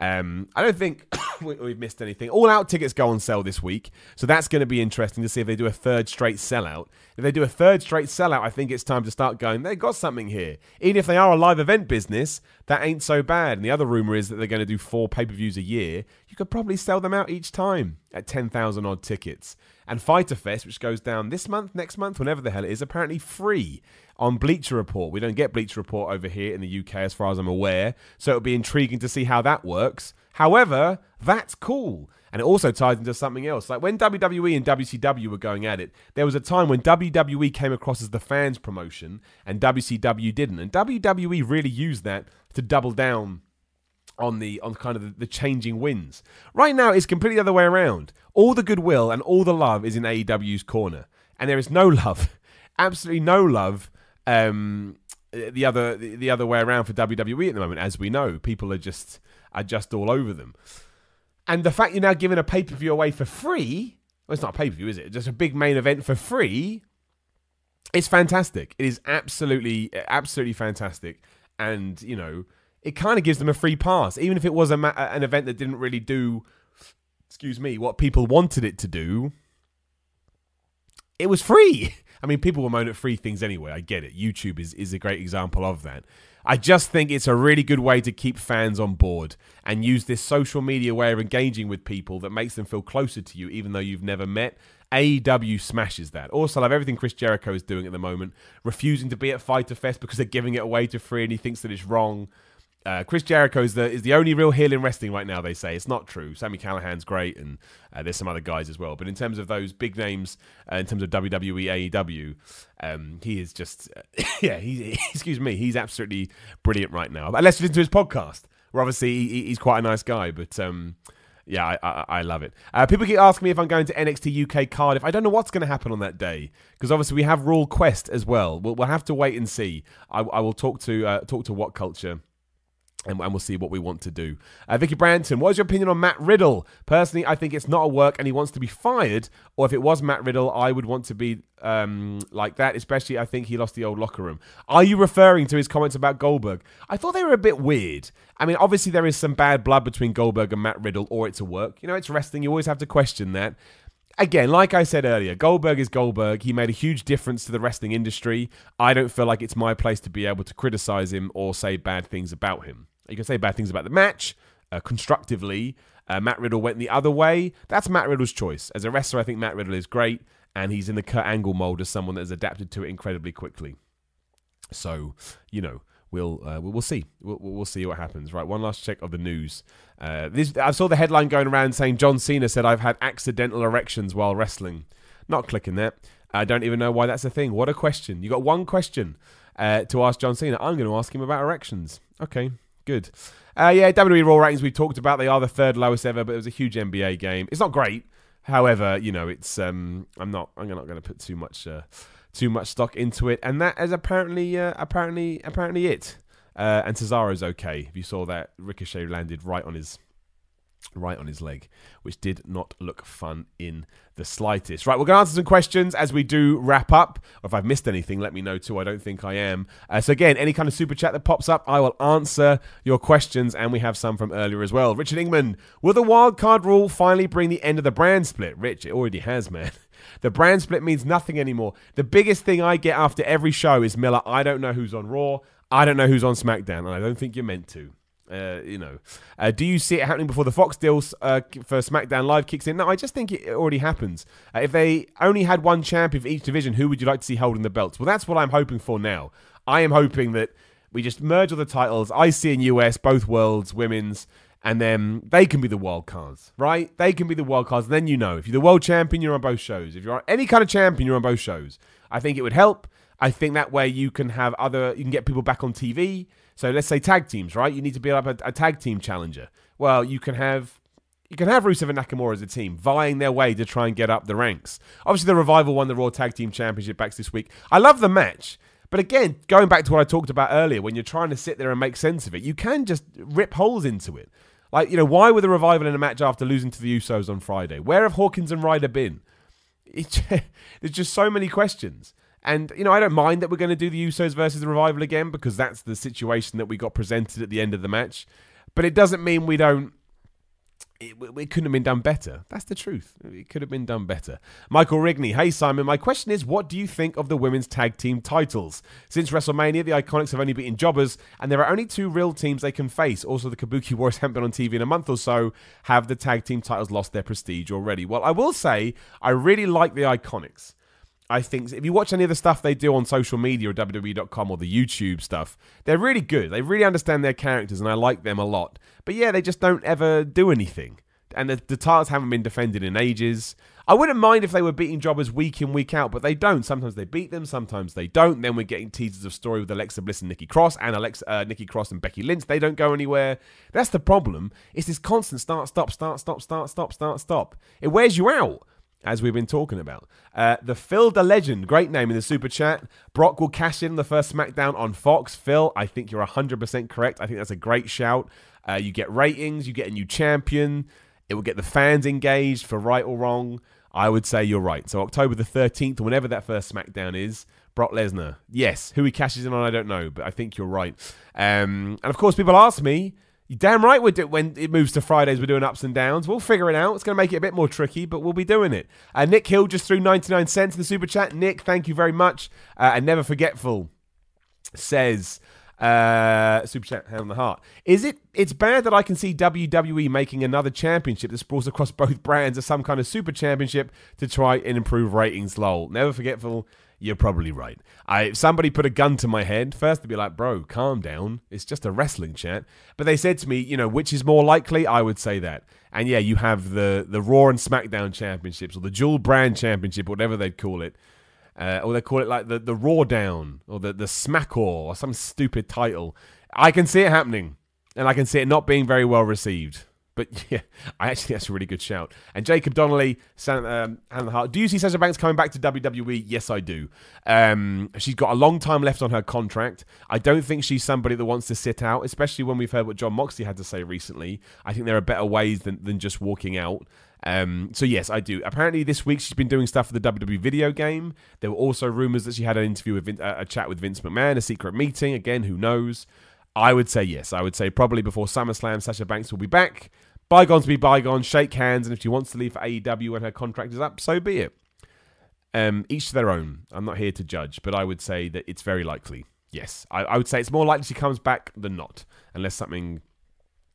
Um, I don't think we've missed anything. All out tickets go on sale this week, so that's going to be interesting to see if they do a third straight sellout. If they do a third straight sellout, I think it's time to start going. They've got something here. Even if they are a live event business, that ain't so bad. And the other rumor is that they're going to do four pay per views a year. You could probably sell them out each time at 10,000 odd tickets. And Fyter Fest, which goes down this month, next month, whenever the hell it is, apparently free on Bleacher Report. We don't get Bleacher Report over here in the UK, as far as I'm aware. So it'll be intriguing to see how that works. However, that's cool. And it also ties into something else. Like when WWE and WCW were going at it, there was a time when WWE came across as the fans promotion and WCW didn't. And WWE really used that to double down on the on kind of the, changing winds. Right now, it's completely the other way around. All the goodwill and all the love is in AEW's corner, and there is no love, absolutely no love. Um, the other the, the other way around for WWE at the moment, as we know, people are just are just all over them. And the fact you're now giving a pay per view away for free, well, it's not a pay per view, is it? Just a big main event for free. It's fantastic. It is absolutely, absolutely fantastic. And you know, it kind of gives them a free pass, even if it was a ma- an event that didn't really do, excuse me, what people wanted it to do. it was free. I mean, people will moan at free things anyway. I get it. YouTube is, is a great example of that. I just think it's a really good way to keep fans on board and use this social media way of engaging with people that makes them feel closer to you, even though you've never met. AEW smashes that. Also, I love everything Chris Jericho is doing at the moment, refusing to be at Fyter Fest because they're giving it away to free and he thinks that it's wrong. Uh, Chris Jericho is the is the only real heel in wrestling right now. They say it's not true. Sami Callihan's great, and uh, there's some other guys as well. But in terms of those big names, uh, in terms of WWE, AEW, um, he is just yeah. Excuse me, he's absolutely brilliant right now. Let's listen to his podcast. Where obviously he, he's quite a nice guy, but um, yeah, I, I, I, love it. Uh, people keep asking me if I'm going to NXT UK Cardiff. I don't know what's going to happen on that day because obviously we have Royal Quest as well. We'll, we'll have to wait and see. I, I will talk to uh, talk to WhatCulture and, we'll see what we want to do. Uh, Vicky Branton, what is your opinion on Matt Riddle? Personally, I think it's not a work and he wants to be fired. Or if it was Matt Riddle, I would want to be um, like that, especially I think he lost the old locker room. Are you referring to his comments about Goldberg? I thought they were a bit weird. I mean, obviously, there is some bad blood between Goldberg and Matt Riddle, or it's a work. You know, it's wrestling. You always have to question that again, like I said earlier, Goldberg is Goldberg. He made a huge difference to the wrestling industry. I don't feel like it's my place to be able to criticize him or say bad things about him. You can say bad things about the match uh, constructively. Uh, Matt Riddle went the other way. That's Matt Riddle's choice. As a wrestler, I think Matt Riddle is great, and he's in the Kurt Angle mold as someone that has adapted to it incredibly quickly. So, you know, we'll uh, we'll see. We'll, we'll see what happens. Right, one last check of the news. Uh, this I saw the headline going around saying John Cena said I've had accidental erections while wrestling. Not clicking that. I don't even know why that's a thing. What a question! You got one question uh, to ask John Cena. I'm going to ask him about erections. Okay, Good. Uh, yeah, WWE Raw ratings we talked about. They are the third lowest ever, but it was a huge NBA game. It's not great. However, you know, it's um, I'm not I'm not going to put too much uh, too much stock into it, and that is apparently uh, apparently apparently it. Uh, and Cesaro's okay. If you saw that, Ricochet landed right on his right on his leg, which did not look fun in the slightest. Right, we're going to answer some questions as we do wrap up. Or if I've missed anything, let me know too. I don't think I am. Uh, so, again, any kind of super chat that pops up, I will answer your questions, and we have some from earlier as well. Richard Ingman, will the wildcard rule finally bring the end of the brand split? Rich, it already has, man. The brand split means nothing anymore. The biggest thing I get after every show is Miller, I don't know who's on Raw. I don't know who's on SmackDown, and I don't think you're meant to. Uh, you know, uh, do you see it happening before the Fox deal uh, for SmackDown Live kicks in? No, I just think it already happens. Uh, if they only had one champion for each division, who would you like to see holding the belts? Well, that's what I'm hoping for now. I am hoping that we just merge all the titles, I see in US, both worlds, women's, and then they can be the wild cards, right? They can be the wild cards. And then you know, if you're the world champion, you're on both shows. If you're any kind of champion, you're on both shows. I think it would help. I think that way you can have other, you can get people back on TV. So let's say tag teams, right? You need to build up a, a tag team challenger. Well, you can have you can have Rusev and Nakamura as a team vying their way to try and get up the ranks. Obviously, the Revival won the Raw Tag Team Championship backs this week. I love the match. But again, going back to what I talked about earlier, when you're trying to sit there and make sense of it, you can just rip holes into it. Like, you know, why were the Revival in a match after losing to the Usos on Friday? Where have Hawkins and Ryder been? there's just so many questions. And, you know, I don't mind that we're going to do the Usos versus the Revival again because that's the situation that we got presented at the end of the match. But it doesn't mean we don't. It, it, couldn't have been done better. That's the truth. It could have been done better. Michael Rigney. Hey, Simon. My question is what do you think of the women's tag team titles? Since WrestleMania, the Iconics have only beaten jobbers, and there are only two real teams they can face. Also, the Kabuki Warriors haven't been on TV in a month or so. Have the tag team titles lost their prestige already? Well, I will say, I really like the Iconics. I think if you watch any of the stuff they do on social media or WWE.com or the YouTube stuff, they're really good. They really understand their characters, and I like them a lot. But yeah, they just don't ever do anything. And the, the titles haven't been defended in ages. I wouldn't mind if they were beating jobbers week in, week out, but they don't. Sometimes they beat them, sometimes they don't. Then we're getting teasers of story with Alexa Bliss and Nikki Cross, and Alexa, uh, Nikki Cross and Becky Lynch. They don't go anywhere. That's the problem. It's this constant start, stop, start, stop, start, stop, start, stop. It wears you out as we've been talking about. Uh, the Phil the Legend, great name in the super chat. Brock will cash in the first SmackDown on Fox. Phil, I think you're 100% correct. I think that's a great shout. Uh, you get ratings, you get a new champion. It will get the fans engaged for right or wrong. I would say you're right. So October the 13th, or whenever that first SmackDown is, Brock Lesnar. Yes, who he cashes in on, I don't know, but I think you're right. Um, and of course, people ask me, You damn right we're do when it moves to Fridays. We're doing ups and downs. We'll figure it out. It's going to make it a bit more tricky, but we'll be doing it. Uh, Nick Hill just threw 99 cents in the super chat. Nick, thank you very much. Uh, and never forgetful says uh, super chat hand on the heart. Is it? It's bad that I can see WWE making another championship that sprawls across both brands as some kind of super championship to try and improve ratings. Lol. Never forgetful you're probably right. I if somebody put a gun to my head, first they'd be like, "Bro, calm down. It's just a wrestling chat." But they said to me, you know, which is more likely? I would say that. And yeah, you have the the Raw and SmackDown championships or the dual brand championship, whatever they'd call it. Uh, or they call it like the, the Raw Down or the, the Smackor or some stupid title. I can see it happening. And I can see it not being very well received. But yeah, I actually that's a really good shout. And Jacob Donnelly, San, um, the Heart. Do you see Sasha Banks coming back to WWE? Yes, I do. Um, she's got a long time left on her contract. I don't think she's somebody that wants to sit out, especially when we've heard what Jon Moxley had to say recently. I think there are better ways than, than just walking out. Um, so yes, I do. Apparently, this week she's been doing stuff for the WWE video game. There were also rumors that she had an interview with Vin- uh, a chat with Vince McMahon, a secret meeting. Again, who knows? I would say yes. I would say probably before SummerSlam, Sasha Banks will be back. Bygones be bygones, shake hands, and if she wants to leave for AEW when her contract is up, so be it. Um, each to their own. I'm not here to judge, but I would say that it's very likely. Yes, I, I would say it's more likely she comes back than not, unless something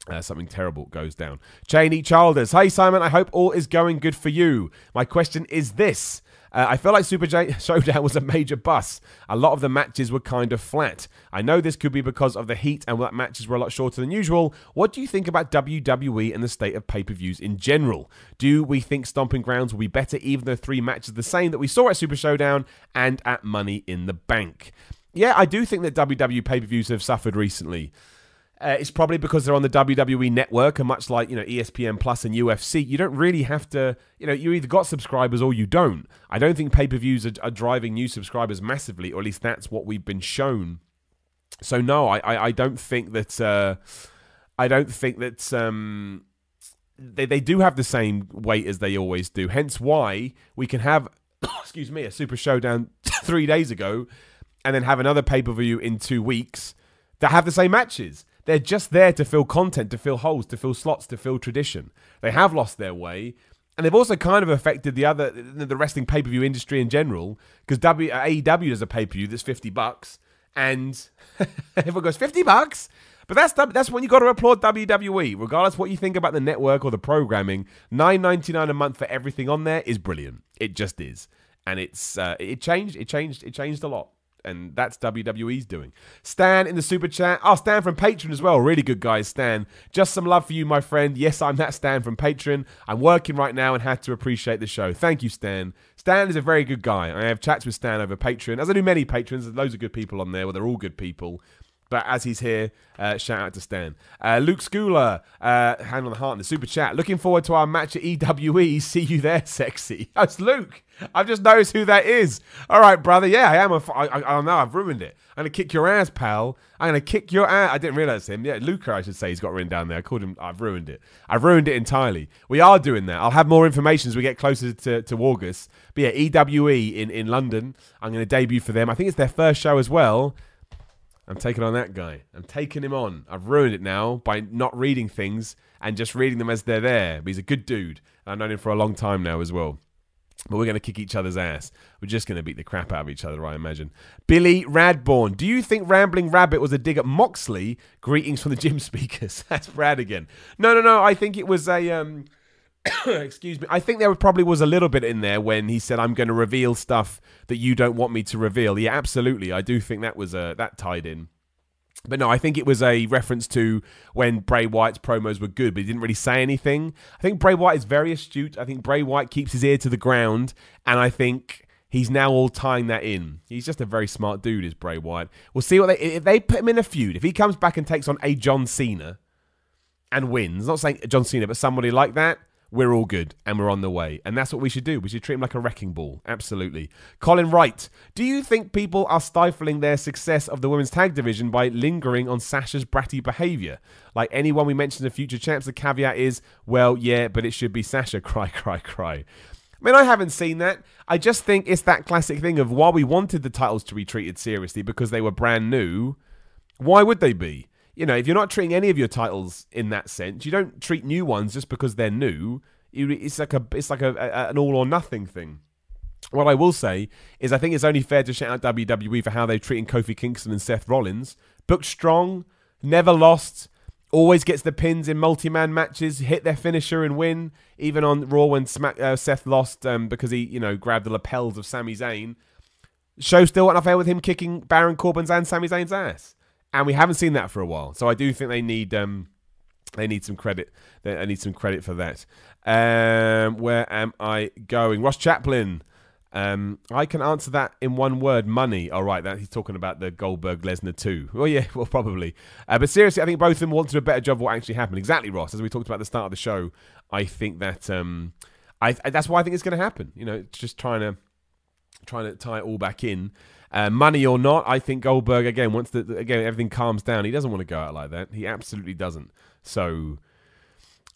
uh, something terrible goes down. Cheney Childers, hey Simon, I hope all is going good for you. My question is this: uh, I feel like Super J- Showdown was a major bust. A lot of the matches were kind of flat. I know this could be because of the heat and that matches were a lot shorter than usual. What do you think about WWE and the state of pay per views in general? Do we think Stomping Grounds will be better even though three matches the same that we saw at Super Showdown and at Money in the Bank? Yeah, I do think that WWE pay per views have suffered recently. Uh, it's probably because they're on the WWE network, and much like you know ESPN Plus and UFC, you don't really have to. You know, you either got subscribers or you don't. I don't think pay per views are, are, driving new subscribers massively, or at least that's what we've been shown. So no, I I, I don't think that. Uh, I don't think that. Um, they they do have the same weight as they always do. Hence why we can have, excuse me, a Super Showdown three days ago, and then have another pay per view in two weeks that have the same matches. They're just there to fill content, to fill holes, to fill slots, to fill tradition. They have lost their way. And they've also kind of affected the other the wrestling pay per view industry in general because w, AEW does a pay per view that's fifty bucks, and everyone goes fifty bucks. But that's that's when you got to applaud WWE, regardless what you think about the network or the programming. Nine ninety nine a month for everything on there is brilliant. It just is, and it's uh, it changed. It changed. It changed a lot and that's WWE's doing. Stan in the super chat. Oh, Stan from Patreon as well. Really good guys, Stan. Just some love for you, my friend. Yes, I'm that Stan from Patreon. I'm working right now and had to appreciate the show. Thank you, Stan. Stan is a very good guy. I have chats with Stan over Patreon, as I do many patrons. There's loads of good people on there. Well, they're all good people. But as he's here, uh, shout out to Stan. Uh, Luke Schooler, uh, hand on the heart in the super chat. Looking forward to our match at EWE. See you there, sexy. That's Luke. I've just noticed who that is. All right, brother. Yeah, I am a. I, I, I know I've ruined it. I'm gonna kick your ass, pal. I'm gonna kick your ass. I didn't realize him. Yeah, Luca, I should say. He's got written down there. I called him. I've ruined it. I've ruined it entirely. We are doing that. I'll have more information as we get closer to, to August. But yeah, EWE in in London. I'm gonna debut for them. I think it's their first show as well. I'm taking on that guy. I'm taking him on. I've ruined it now by not reading things and just reading them as they're there. But he's a good dude. I've known him for a long time now as well. But we're going to kick each other's ass. We're just going to beat the crap out of each other, I imagine. Billy Radborn. Do you think Rambling Rabbit was a dig at Moxley? Greetings from the gym speakers. That's Brad again. No, no, no. I think it was a. Um, excuse me. I think there probably was a little bit in there when he said, "I'm going to reveal stuff that you don't want me to reveal." Yeah, absolutely. I do think that was uh, that tied in. But no, I think it was a reference to when Bray Wyatt's promos were good, but he didn't really say anything. I think Bray Wyatt is very astute. I think Bray Wyatt keeps his ear to the ground, and I think he's now all tying that in. He's just a very smart dude, is Bray Wyatt. We'll see what they if they put him in a feud. If he comes back and takes on a John Cena and wins, not saying John Cena, but somebody like that we're all good and we're on the way. And that's what we should do. We should treat him like a wrecking ball. Absolutely. Colin Wright, do you think people are stifling their success of the women's tag division by lingering on Sasha's bratty behavior? Like anyone we mentioned in the future champs, the caveat is, well, yeah, but it should be Sasha. Cry, cry, cry. I mean, I haven't seen that. I just think it's that classic thing of while we wanted the titles to be treated seriously because they were brand new, why would they be? You know, if you're not treating any of your titles in that sense, you don't treat new ones just because they're new. It's like a it's like a, a, an all or nothing thing. What I will say is, I think it's only fair to shout out WWE for how they're treating Kofi Kingston and Seth Rollins. Booked strong, never lost, always gets the pins in multi-man matches, hit their finisher and win. Even on Raw when Smack, uh, Seth lost um, because he, you know, grabbed the lapels of Sami Zayn. Show still went off with him kicking Baron Corbin's and Sami Zayn's ass, and we haven't seen that for a while. So I do think they need um, they need some credit. They need some credit for that. Um, where am I going? Ross Chaplin. Um, I can answer that in one word: money. All right, that he's talking about the Goldberg Lesnar too. Well, yeah, well, probably. Uh, but seriously, I think both of them want to do a better job of what actually happened. Exactly, Ross. As we talked about at the start of the show, I think that um, I that's why I think it's going to happen. You know, it's just trying to trying to tie it all back in. Uh, money or not, I think Goldberg again once the again everything calms down, he doesn't want to go out like that. He absolutely doesn't. So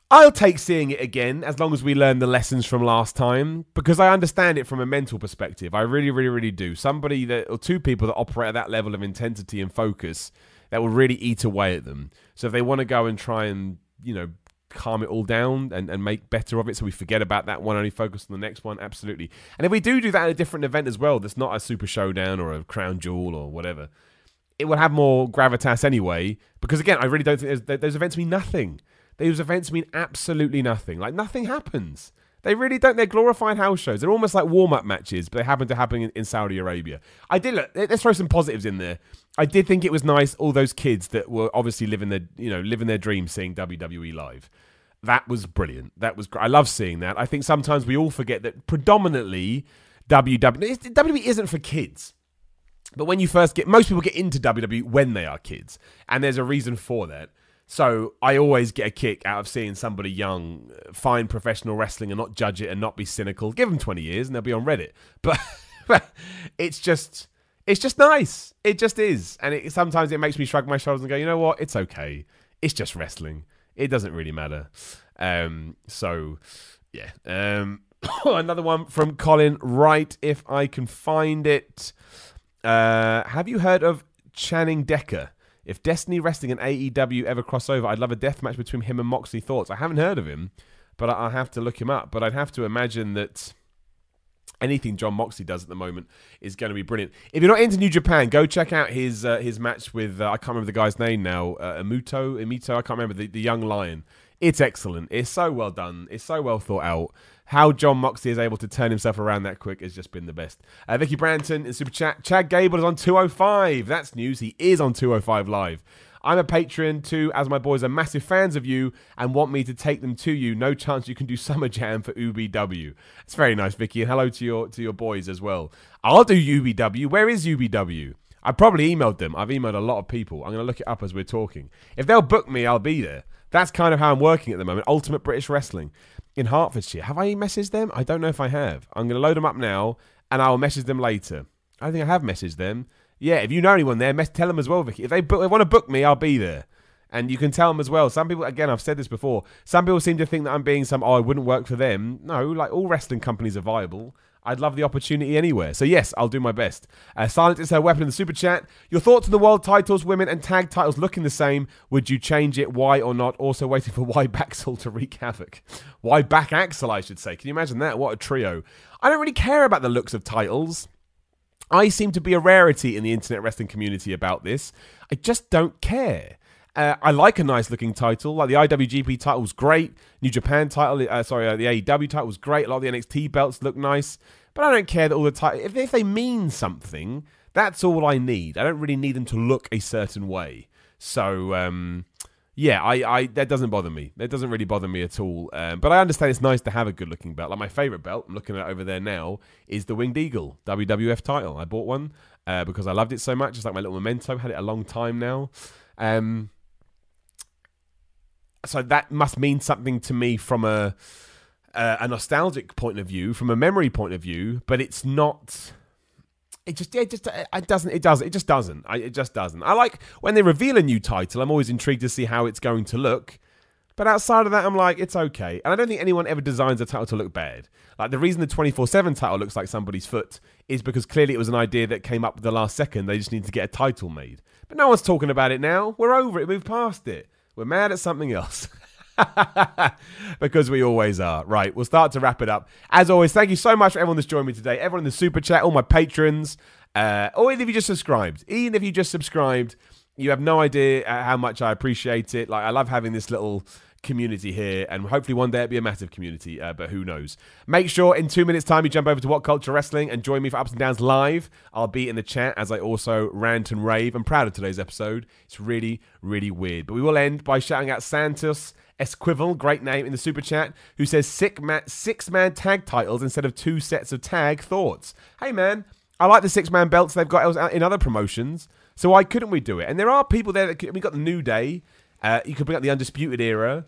I'll take seeing it again as long as we learn the lessons from last time because I understand it from a mental perspective. I really, really, really do. Somebody that, or two people that operate at that level of intensity and focus that will really eat away at them. So if they want to go and try and, you know, calm it all down and, and make better of it so we forget about that one, only focus on the next one, absolutely. And if we do do that at a different event as well, that's not a super showdown or a crown jewel or whatever, it will have more gravitas anyway because, again, I really don't think those events mean nothing. Those events mean absolutely nothing. Like nothing happens. They really don't. They're glorified house shows. They're almost like warm up matches, but they happen to happen in, in, Saudi Arabia. I did. Let's throw some positives in there. I did think it was nice. All those kids that were obviously living their, you know, living their dreams, seeing WWE live. That was brilliant. That was. Great. I love seeing that. I think sometimes we all forget that predominantly WWE WWE isn't for kids. But when you first get, most people get into WWE when they are kids, and there's a reason for that. So I always get a kick out of seeing somebody young uh, find professional wrestling and not judge it and not be cynical. Give them 20 years and they'll be on Reddit. But it's just it's just nice. It just is. And it, sometimes it makes me shrug my shoulders and go, you know what? It's okay. It's just wrestling. It doesn't really matter. Um, so, yeah. Um, another one from Colin Wright, if I can find it. Uh, have you heard of Channing Decker? If Destiny Wrestling and AEW ever cross over, I'd love a death match between him and Moxley. Thoughts? I haven't heard of him, but I'll have to look him up. But I'd have to imagine that anything Jon Moxley does at the moment is going to be brilliant. If you're not into New Japan, go check out his uh, his match with uh, I can't remember the guy's name now. Uh, Emito, I can't remember the, the young lion. It's excellent. It's so well done. It's so well thought out how Jon Moxley is able to turn himself around that quick has just been the best. Uh, Vicky Branton in Super Chat. Chad Gable is on 205. That's news. He is on 205 Live. I'm a patron too, as my boys are massive fans of you and want me to take them to you. No chance you can do Summer Jam for UBW. It's very nice, Vicky, and hello to your to your boys as well. I'll do UBW. Where is UBW? I probably emailed them. I've emailed a lot of people. I'm going to look it up as we're talking. If they'll book me, I'll be there. That's kind of how I'm working at the moment. Ultimate British Wrestling in Hertfordshire. Have I messaged them? I don't know if I have. I'm going to load them up now and I'll message them later. I think I have messaged them. Yeah, if you know anyone there, tell them as well, Vicky. If they, they want to book me, I'll be there. And you can tell them as well. Some people, again, I've said this before. Some people seem to think that I'm being some, oh, I wouldn't work for them. No, like all wrestling companies are viable. I'd love the opportunity anywhere. So, yes, I'll do my best. Uh, silence is her weapon in the super chat. Your thoughts on the world titles, women, and tag titles looking the same. Would you change it? Why or not? Also, waiting for Why Baxel to wreak havoc. Why Back Axel, I should say. Can you imagine that? What a trio. I don't really care about the looks of titles. I seem to be a rarity in the internet wrestling community about this. I just don't care. Uh, I like a nice looking title. Like the IWGP title was great. New Japan title, uh, sorry, uh, the AEW title was great. A lot of the NXT belts look nice. But I don't care that all the time. If, if they mean something, that's all I need. I don't really need them to look a certain way. So, um, yeah, I, I that doesn't bother me. That doesn't really bother me at all. Um, but I understand it's nice to have a good looking belt. Like my favorite belt, I'm looking at over there now, is the Winged Eagle WWF title. I bought one uh, because I loved it so much. It's like my little memento. Had it a long time now. Um, so that must mean something to me from a a nostalgic point of view, from a memory point of view, but it's not. It just, it just, it doesn't, it does, it just doesn't. I, it just doesn't. I like when they reveal a new title. I'm always intrigued to see how it's going to look, But outside of that, I'm like, it's okay. And I don't think anyone ever designs a title to look bad. Like the reason the 24 7 title looks like somebody's foot is because clearly it was an idea that came up the last second. They just need to get a title made. But no one's talking about it now. We're over it. We've passed it. We're mad at something else. because we always are. Right, we'll start to wrap it up. As always, thank you so much for everyone that's joined me today. Everyone in the super chat, all my patrons, uh, or even if you just subscribed. Even if you just subscribed, you have no idea uh, how much I appreciate it. Like, I love having this little community here, and hopefully one day it'll be a massive community, uh, but who knows. Make sure in two minutes' time you jump over to WhatCulture Wrestling and join me for Ups and Downs live. I'll be in the chat as I also rant and rave. I'm proud of today's episode. It's really, really weird. But we will end by shouting out Santos Esquivel, great name in the super chat, who says six man, six man tag titles instead of two sets of tag thoughts. Hey man, I like the six man belts they've got in other promotions. So why couldn't we do it? And there are people there that we got the New Day. Uh, you could bring up the Undisputed Era.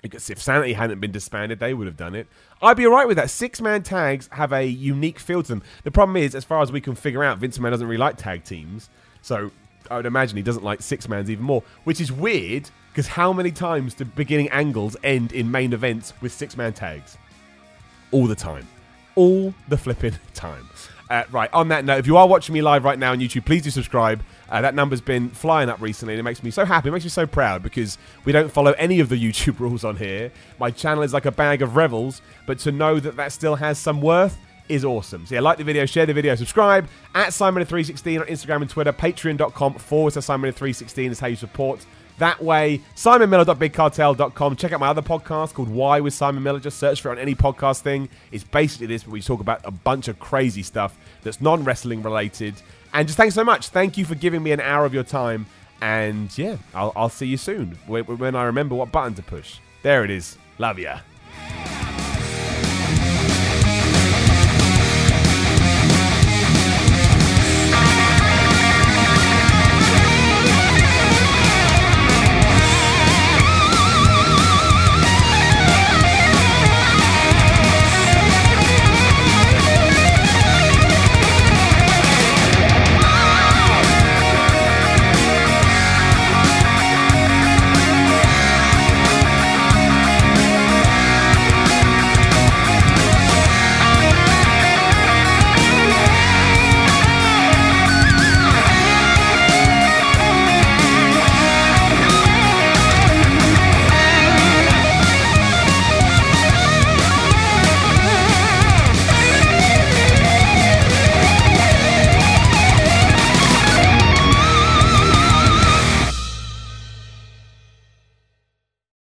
Because if Sanity hadn't been disbanded, they would have done it. I'd be alright with that. Six man tags have a unique feel to them. The problem is, as far as we can figure out, Vince McMahon doesn't really like tag teams. So I would imagine he doesn't like six mans even more, which is weird because how many times do beginning angles end in main events with six man tags? All the time. All the flipping time. Uh, right, on that note, if you are watching me live right now on YouTube, please do subscribe. Uh, that number's been flying up recently, and it makes me so happy. It makes me so proud because we don't follow any of the YouTube rules on here. My channel is like a bag of revels, but to know that that still has some worth is awesome. So yeah, like the video, share the video, subscribe at Simon316 on Instagram and Twitter. Patreon.com forward to Simon316 is how you support that way. SimonMiller.BigCartel.com. Check out my other podcast called Why with Simon Miller. Just search for it on any podcast thing. It's basically this, but we talk about a bunch of crazy stuff that's non wrestling related. And just thanks so much. Thank you for giving me an hour of your time. And yeah, I'll, I'll see you soon when, I remember what button to push. There it is. Love ya.